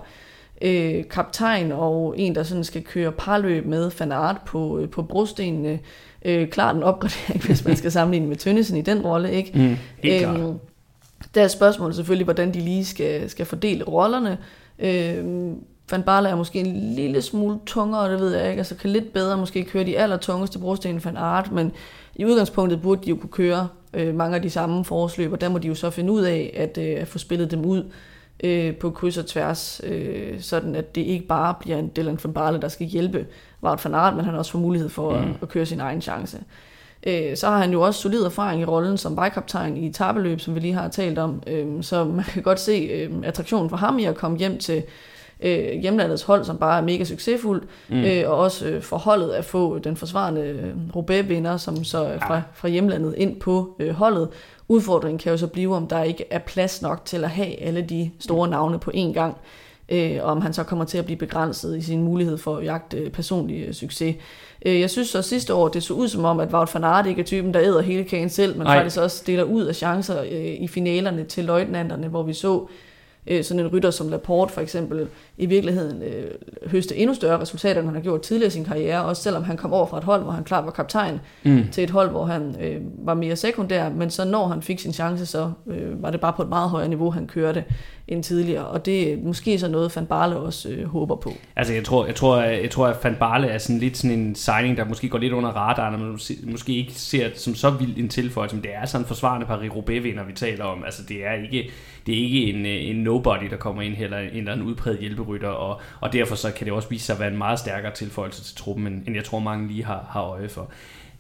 øh, kaptajn og en, der sådan skal køre parløb med Van Aert på, øh, på brostenene. Øh, klart en opgradering, hvis man skal sammenligne med Tønnesen i den rolle. Ikke? Mm, helt øh, der er spørgsmålet selvfølgelig, hvordan de lige skal, skal fordele rollerne. Øh, Van Barle er måske en lille smule tungere, det ved jeg ikke, altså kan lidt bedre måske køre de allertungeste brosten Van Art, men i udgangspunktet burde de jo kunne køre øh, mange af de samme forårsløb, og der må de jo så finde ud af at, øh, at få spillet dem ud øh, på kryds og tværs, øh, sådan at det ikke bare bliver en Dylan Van Barle, der skal hjælpe Wout Van Aert, men han også får mulighed for mm. at, at køre sin egen chance. Øh, så har han jo også solid erfaring i rollen som vejkaptajn i tabeløb, som vi lige har talt om, øh, så man kan godt se øh, attraktionen for ham i at komme hjem til øh, hjemlandets hold, som bare er mega succesfuldt, mm. øh, og også øh, forholdet at få den forsvarende øh, Roubaix-vinder, som så er fra, fra hjemlandet ind på øh, holdet. Udfordringen kan jo så blive, om der ikke er plads nok til at have alle de store navne på én gang, øh, og om han så kommer til at blive begrænset i sin mulighed for at jagte personlig øh, succes. Øh, jeg synes så sidste år, det så ud som om, at Wout van Aert ikke er typen, der æder hele kagen selv, men Ej. faktisk også deler ud af chancer øh, i finalerne til løjtnanterne, hvor vi så øh, sådan en rytter som Laporte for eksempel i virkeligheden øh, høste endnu større resultater, end han har gjort tidligere i sin karriere, også selvom han kom over fra et hold, hvor han klart var kaptajn, mm. til et hold, hvor han øh, var mere sekundær, men så når han fik sin chance, så øh, var det bare på et meget højere niveau, han kørte end tidligere, og det er måske så noget, Van Barle også øh, håber på. Altså jeg tror, jeg tror, jeg tror, at Van Barle er sådan lidt sådan en signing, der måske går lidt under radaren, og man måske ikke ser det som så vild en tilføjelse, men det er sådan en forsvarende Paris-Roubaix-vinder, vi taler om. Altså det er ikke, det er ikke en, øh, en nobody, der kommer ind, heller en eller anden udpræget hjælperytter, og, og derfor så kan det også vise sig at være en meget stærkere tilføjelse til truppen, end, end jeg tror mange lige har, har øje for.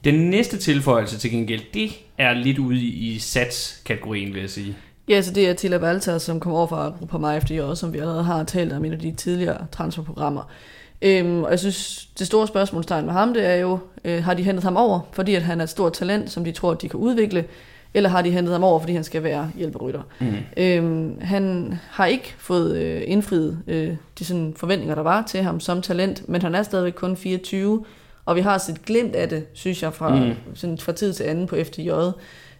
Den næste tilføjelse til gengæld, det er lidt ude i, i sats-kategorien, vil jeg sige. Ja, så det er Tilla Valter, som kommer over fra Gruppe mig efter også, som vi allerede har talt om i de tidligere transferprogrammer. Øhm, og jeg synes, det store spørgsmålstegn med ham, det er jo, øh, har de hentet ham over, fordi at han er et stort talent, som de tror, at de kan udvikle, eller har de hentet ham over, fordi han skal være hjælperytter. Mm. Øhm, han har ikke fået øh, indfriet øh, de sådan, forventninger, der var til ham som talent, men han er stadigvæk kun 24, og vi har set glimt af det, synes jeg, fra, mm. sådan, fra tid til anden på FTJ.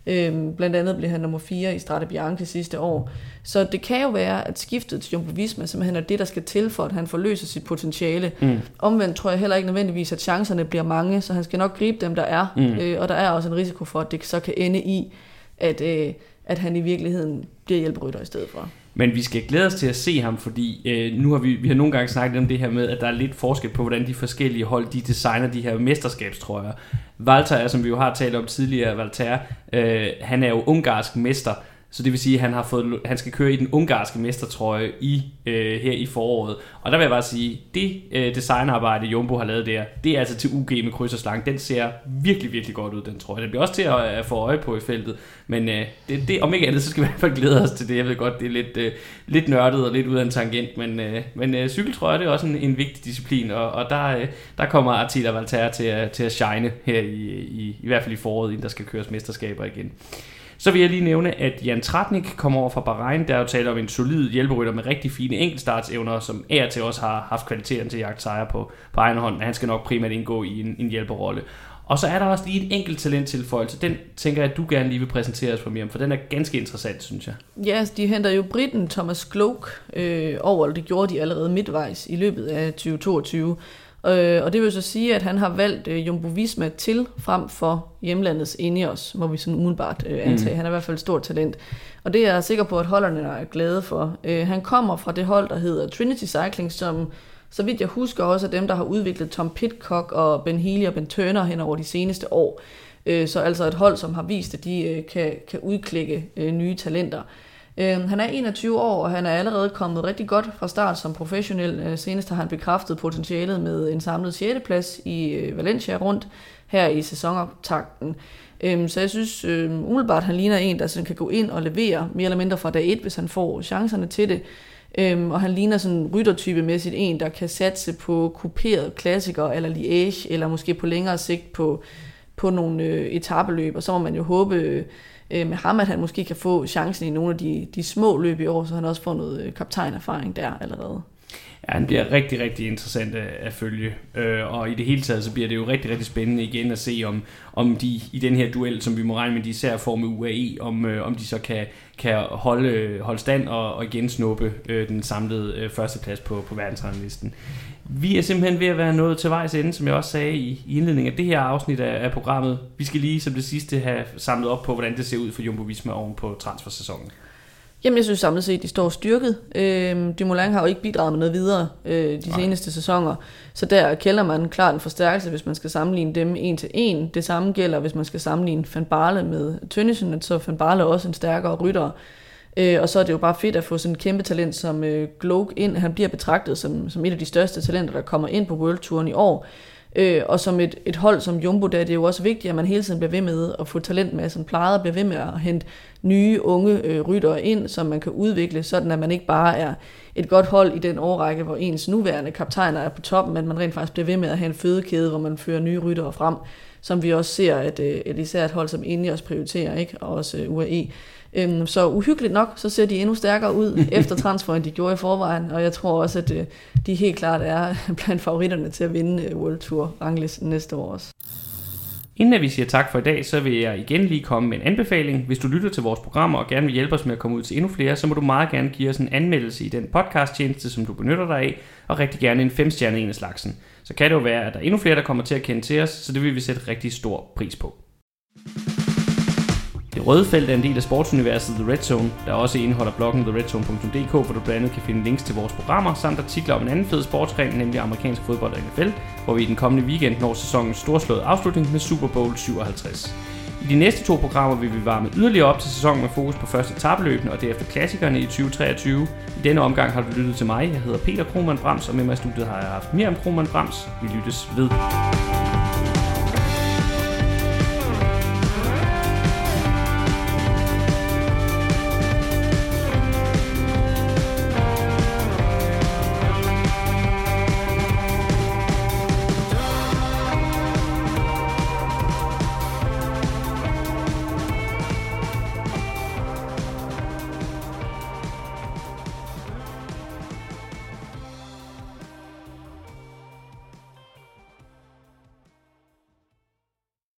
Øhm, blandt andet blev han nummer 4 i Strade Bianche sidste år. Så det kan jo være, at skiftet til Jumbo Visma simpelthen er det, der skal til for, at han forløser sit potentiale. Mm. Omvendt tror jeg heller ikke nødvendigvis, at chancerne bliver mange, så han skal nok gribe dem, der er. Mm. Øh, og der er også en risiko for, at det så kan ende i, at, øh, at han i virkeligheden bliver hjælperytter i stedet for. Men vi skal glæde os til at se ham, fordi øh, nu har vi, vi har nogle gange snakket om det her med, at der er lidt forskel på, hvordan de forskellige hold de designer de her mesterskabstrøjer. Valter er, som vi jo har talt om tidligere, Valter, øh, han er jo ungarsk mester, så det vil sige, at han, har fået, han skal køre i den ungarske mestertrøje i, øh, her i foråret. Og der vil jeg bare sige, det øh, designarbejde, Jumbo har lavet der, det er altså til UG med kryds og slang. Den ser virkelig, virkelig godt ud, den trøje. Den bliver også til at, at få øje på i feltet. Men øh, det, det, om ikke andet, så skal vi i hvert fald glæde os til det. Jeg ved godt, det er lidt, øh, lidt nørdet og lidt ud af en tangent, men, øh, men øh, cykeltrøje det er også en, en vigtig disciplin, og, og der, øh, der kommer Artila Valter til at, til at shine her i, i, i hvert fald i foråret, inden der skal køres mesterskaber igen. Så vil jeg lige nævne, at Jan Tratnik kommer over fra Bahrain. Der er jo tale om en solid hjælperytter med rigtig fine enkeltstartsevner, som er til også har haft kvaliteten til at jagte sejre på, på egen hånd, men han skal nok primært indgå i en, en hjælperrolle. Og så er der også lige et enkelt talenttilføjelse. Den tænker jeg, at du gerne lige vil præsentere os for mere, for den er ganske interessant, synes jeg. Ja, yes, de henter jo britten Thomas Gloak øh, over, og det gjorde de allerede midtvejs i løbet af 2022. Øh, og det vil så sige, at han har valgt øh, Jumbo Visma til frem for hjemlandets Ineos, må vi sådan umiddelbart øh, antage. Mm. Han er i hvert fald et stort talent. Og det er jeg sikker på, at holderne er glade for. Øh, han kommer fra det hold, der hedder Trinity Cycling, som så vidt jeg husker også er dem, der har udviklet Tom Pitcock og Ben Healy og Ben Turner hen over de seneste år. Øh, så altså et hold, som har vist, at de øh, kan, kan udklikke øh, nye talenter. Øh, han er 21 år, og han er allerede kommet rigtig godt fra start som professionel. Øh, senest har han bekræftet potentialet med en samlet 6. plads i øh, Valencia rundt her i sæsonoptakten. Øh, så jeg synes øh, umiddelbart, han ligner en, der sådan kan gå ind og levere mere eller mindre fra dag 1, hvis han får chancerne til det. Øhm, og han ligner sådan ryttertypemæssigt en, der kan satse på kuperet klassikere eller Liège, eller måske på længere sigt på, på nogle øh, etabeløb. Og så må man jo håbe, øh, øh, med ham, at han måske kan få chancen i nogle af de, de små løb i år, så han også får noget øh, kaptajnerfaring der allerede. Ja, han bliver rigtig, rigtig interessant at, følge. Øh, og i det hele taget, så bliver det jo rigtig, rigtig spændende igen at se, om, om de i den her duel, som vi må regne med, de især får med UAE, om, øh, om de så kan, kan holde, holde stand og, og igen snuppe øh, den samlede øh, førsteplads på, på verdensranglisten. Vi er simpelthen ved at være nået til vejs ende, som jeg også sagde i, i indledningen af det her afsnit af, af programmet. Vi skal lige som det sidste have samlet op på, hvordan det ser ud for Jumbo Visma oven på transfersæsonen. Jamen, jeg synes samlet set, de står styrket. Øh, Dumoulin har jo ikke bidraget med noget videre øh, de Nej. seneste sæsoner, så der kælder man klart en forstærkelse, hvis man skal sammenligne dem en til en. Det samme gælder, hvis man skal sammenligne Van Barle med Tønnesen, så Van Barle er også en stærkere rytter. Øh, og så er det jo bare fedt at få sådan en kæmpe talent som øh, Gloak ind. Han bliver betragtet som, som et af de største talenter, der kommer ind på World Touren i år. Øh, og som et, et hold som Jumbo, der er det jo også vigtigt, at man hele tiden bliver ved med at få talent med, som plejer at blive ved med at hente nye unge øh, ryttere ind, som man kan udvikle, sådan at man ikke bare er et godt hold i den årrække, hvor ens nuværende kaptajner er på toppen, men man rent faktisk bliver ved med at have en fødekæde, hvor man fører nye ryttere frem, som vi også ser, at, øh, at især et hold som Ineos prioriterer, ikke? og også øh, UAE. Øhm, så uhyggeligt nok, så ser de endnu stærkere ud efter transferen, de gjorde i forvejen, og jeg tror også, at øh, de helt klart er blandt favoritterne til at vinde øh, World Tour ranglisten næste år også. Inden vi siger tak for i dag, så vil jeg igen lige komme med en anbefaling. Hvis du lytter til vores programmer og gerne vil hjælpe os med at komme ud til endnu flere, så må du meget gerne give os en anmeldelse i den podcast-tjeneste, som du benytter dig af, og rigtig gerne en 5 stjerne en af slagsen. Så kan det jo være, at der er endnu flere, der kommer til at kende til os, så det vil vi sætte rigtig stor pris på. Det røde felt er en del af sportsuniverset The Red Zone, der også indeholder bloggen theredzone.dk, hvor du blandt andet kan finde links til vores programmer, samt artikler om en anden fed sportsgren, nemlig amerikansk fodbold og NFL, hvor vi i den kommende weekend når sæsonens storslåede afslutning med Super Bowl 57. I de næste to programmer vil vi varme yderligere op til sæsonen med fokus på første tabeløbende og derefter klassikerne i 2023. I denne omgang har du lyttet til mig. Jeg hedder Peter Krohmann Brams, og med mig i studiet har jeg haft Miriam Krohmann Brams. Vi lyttes ved.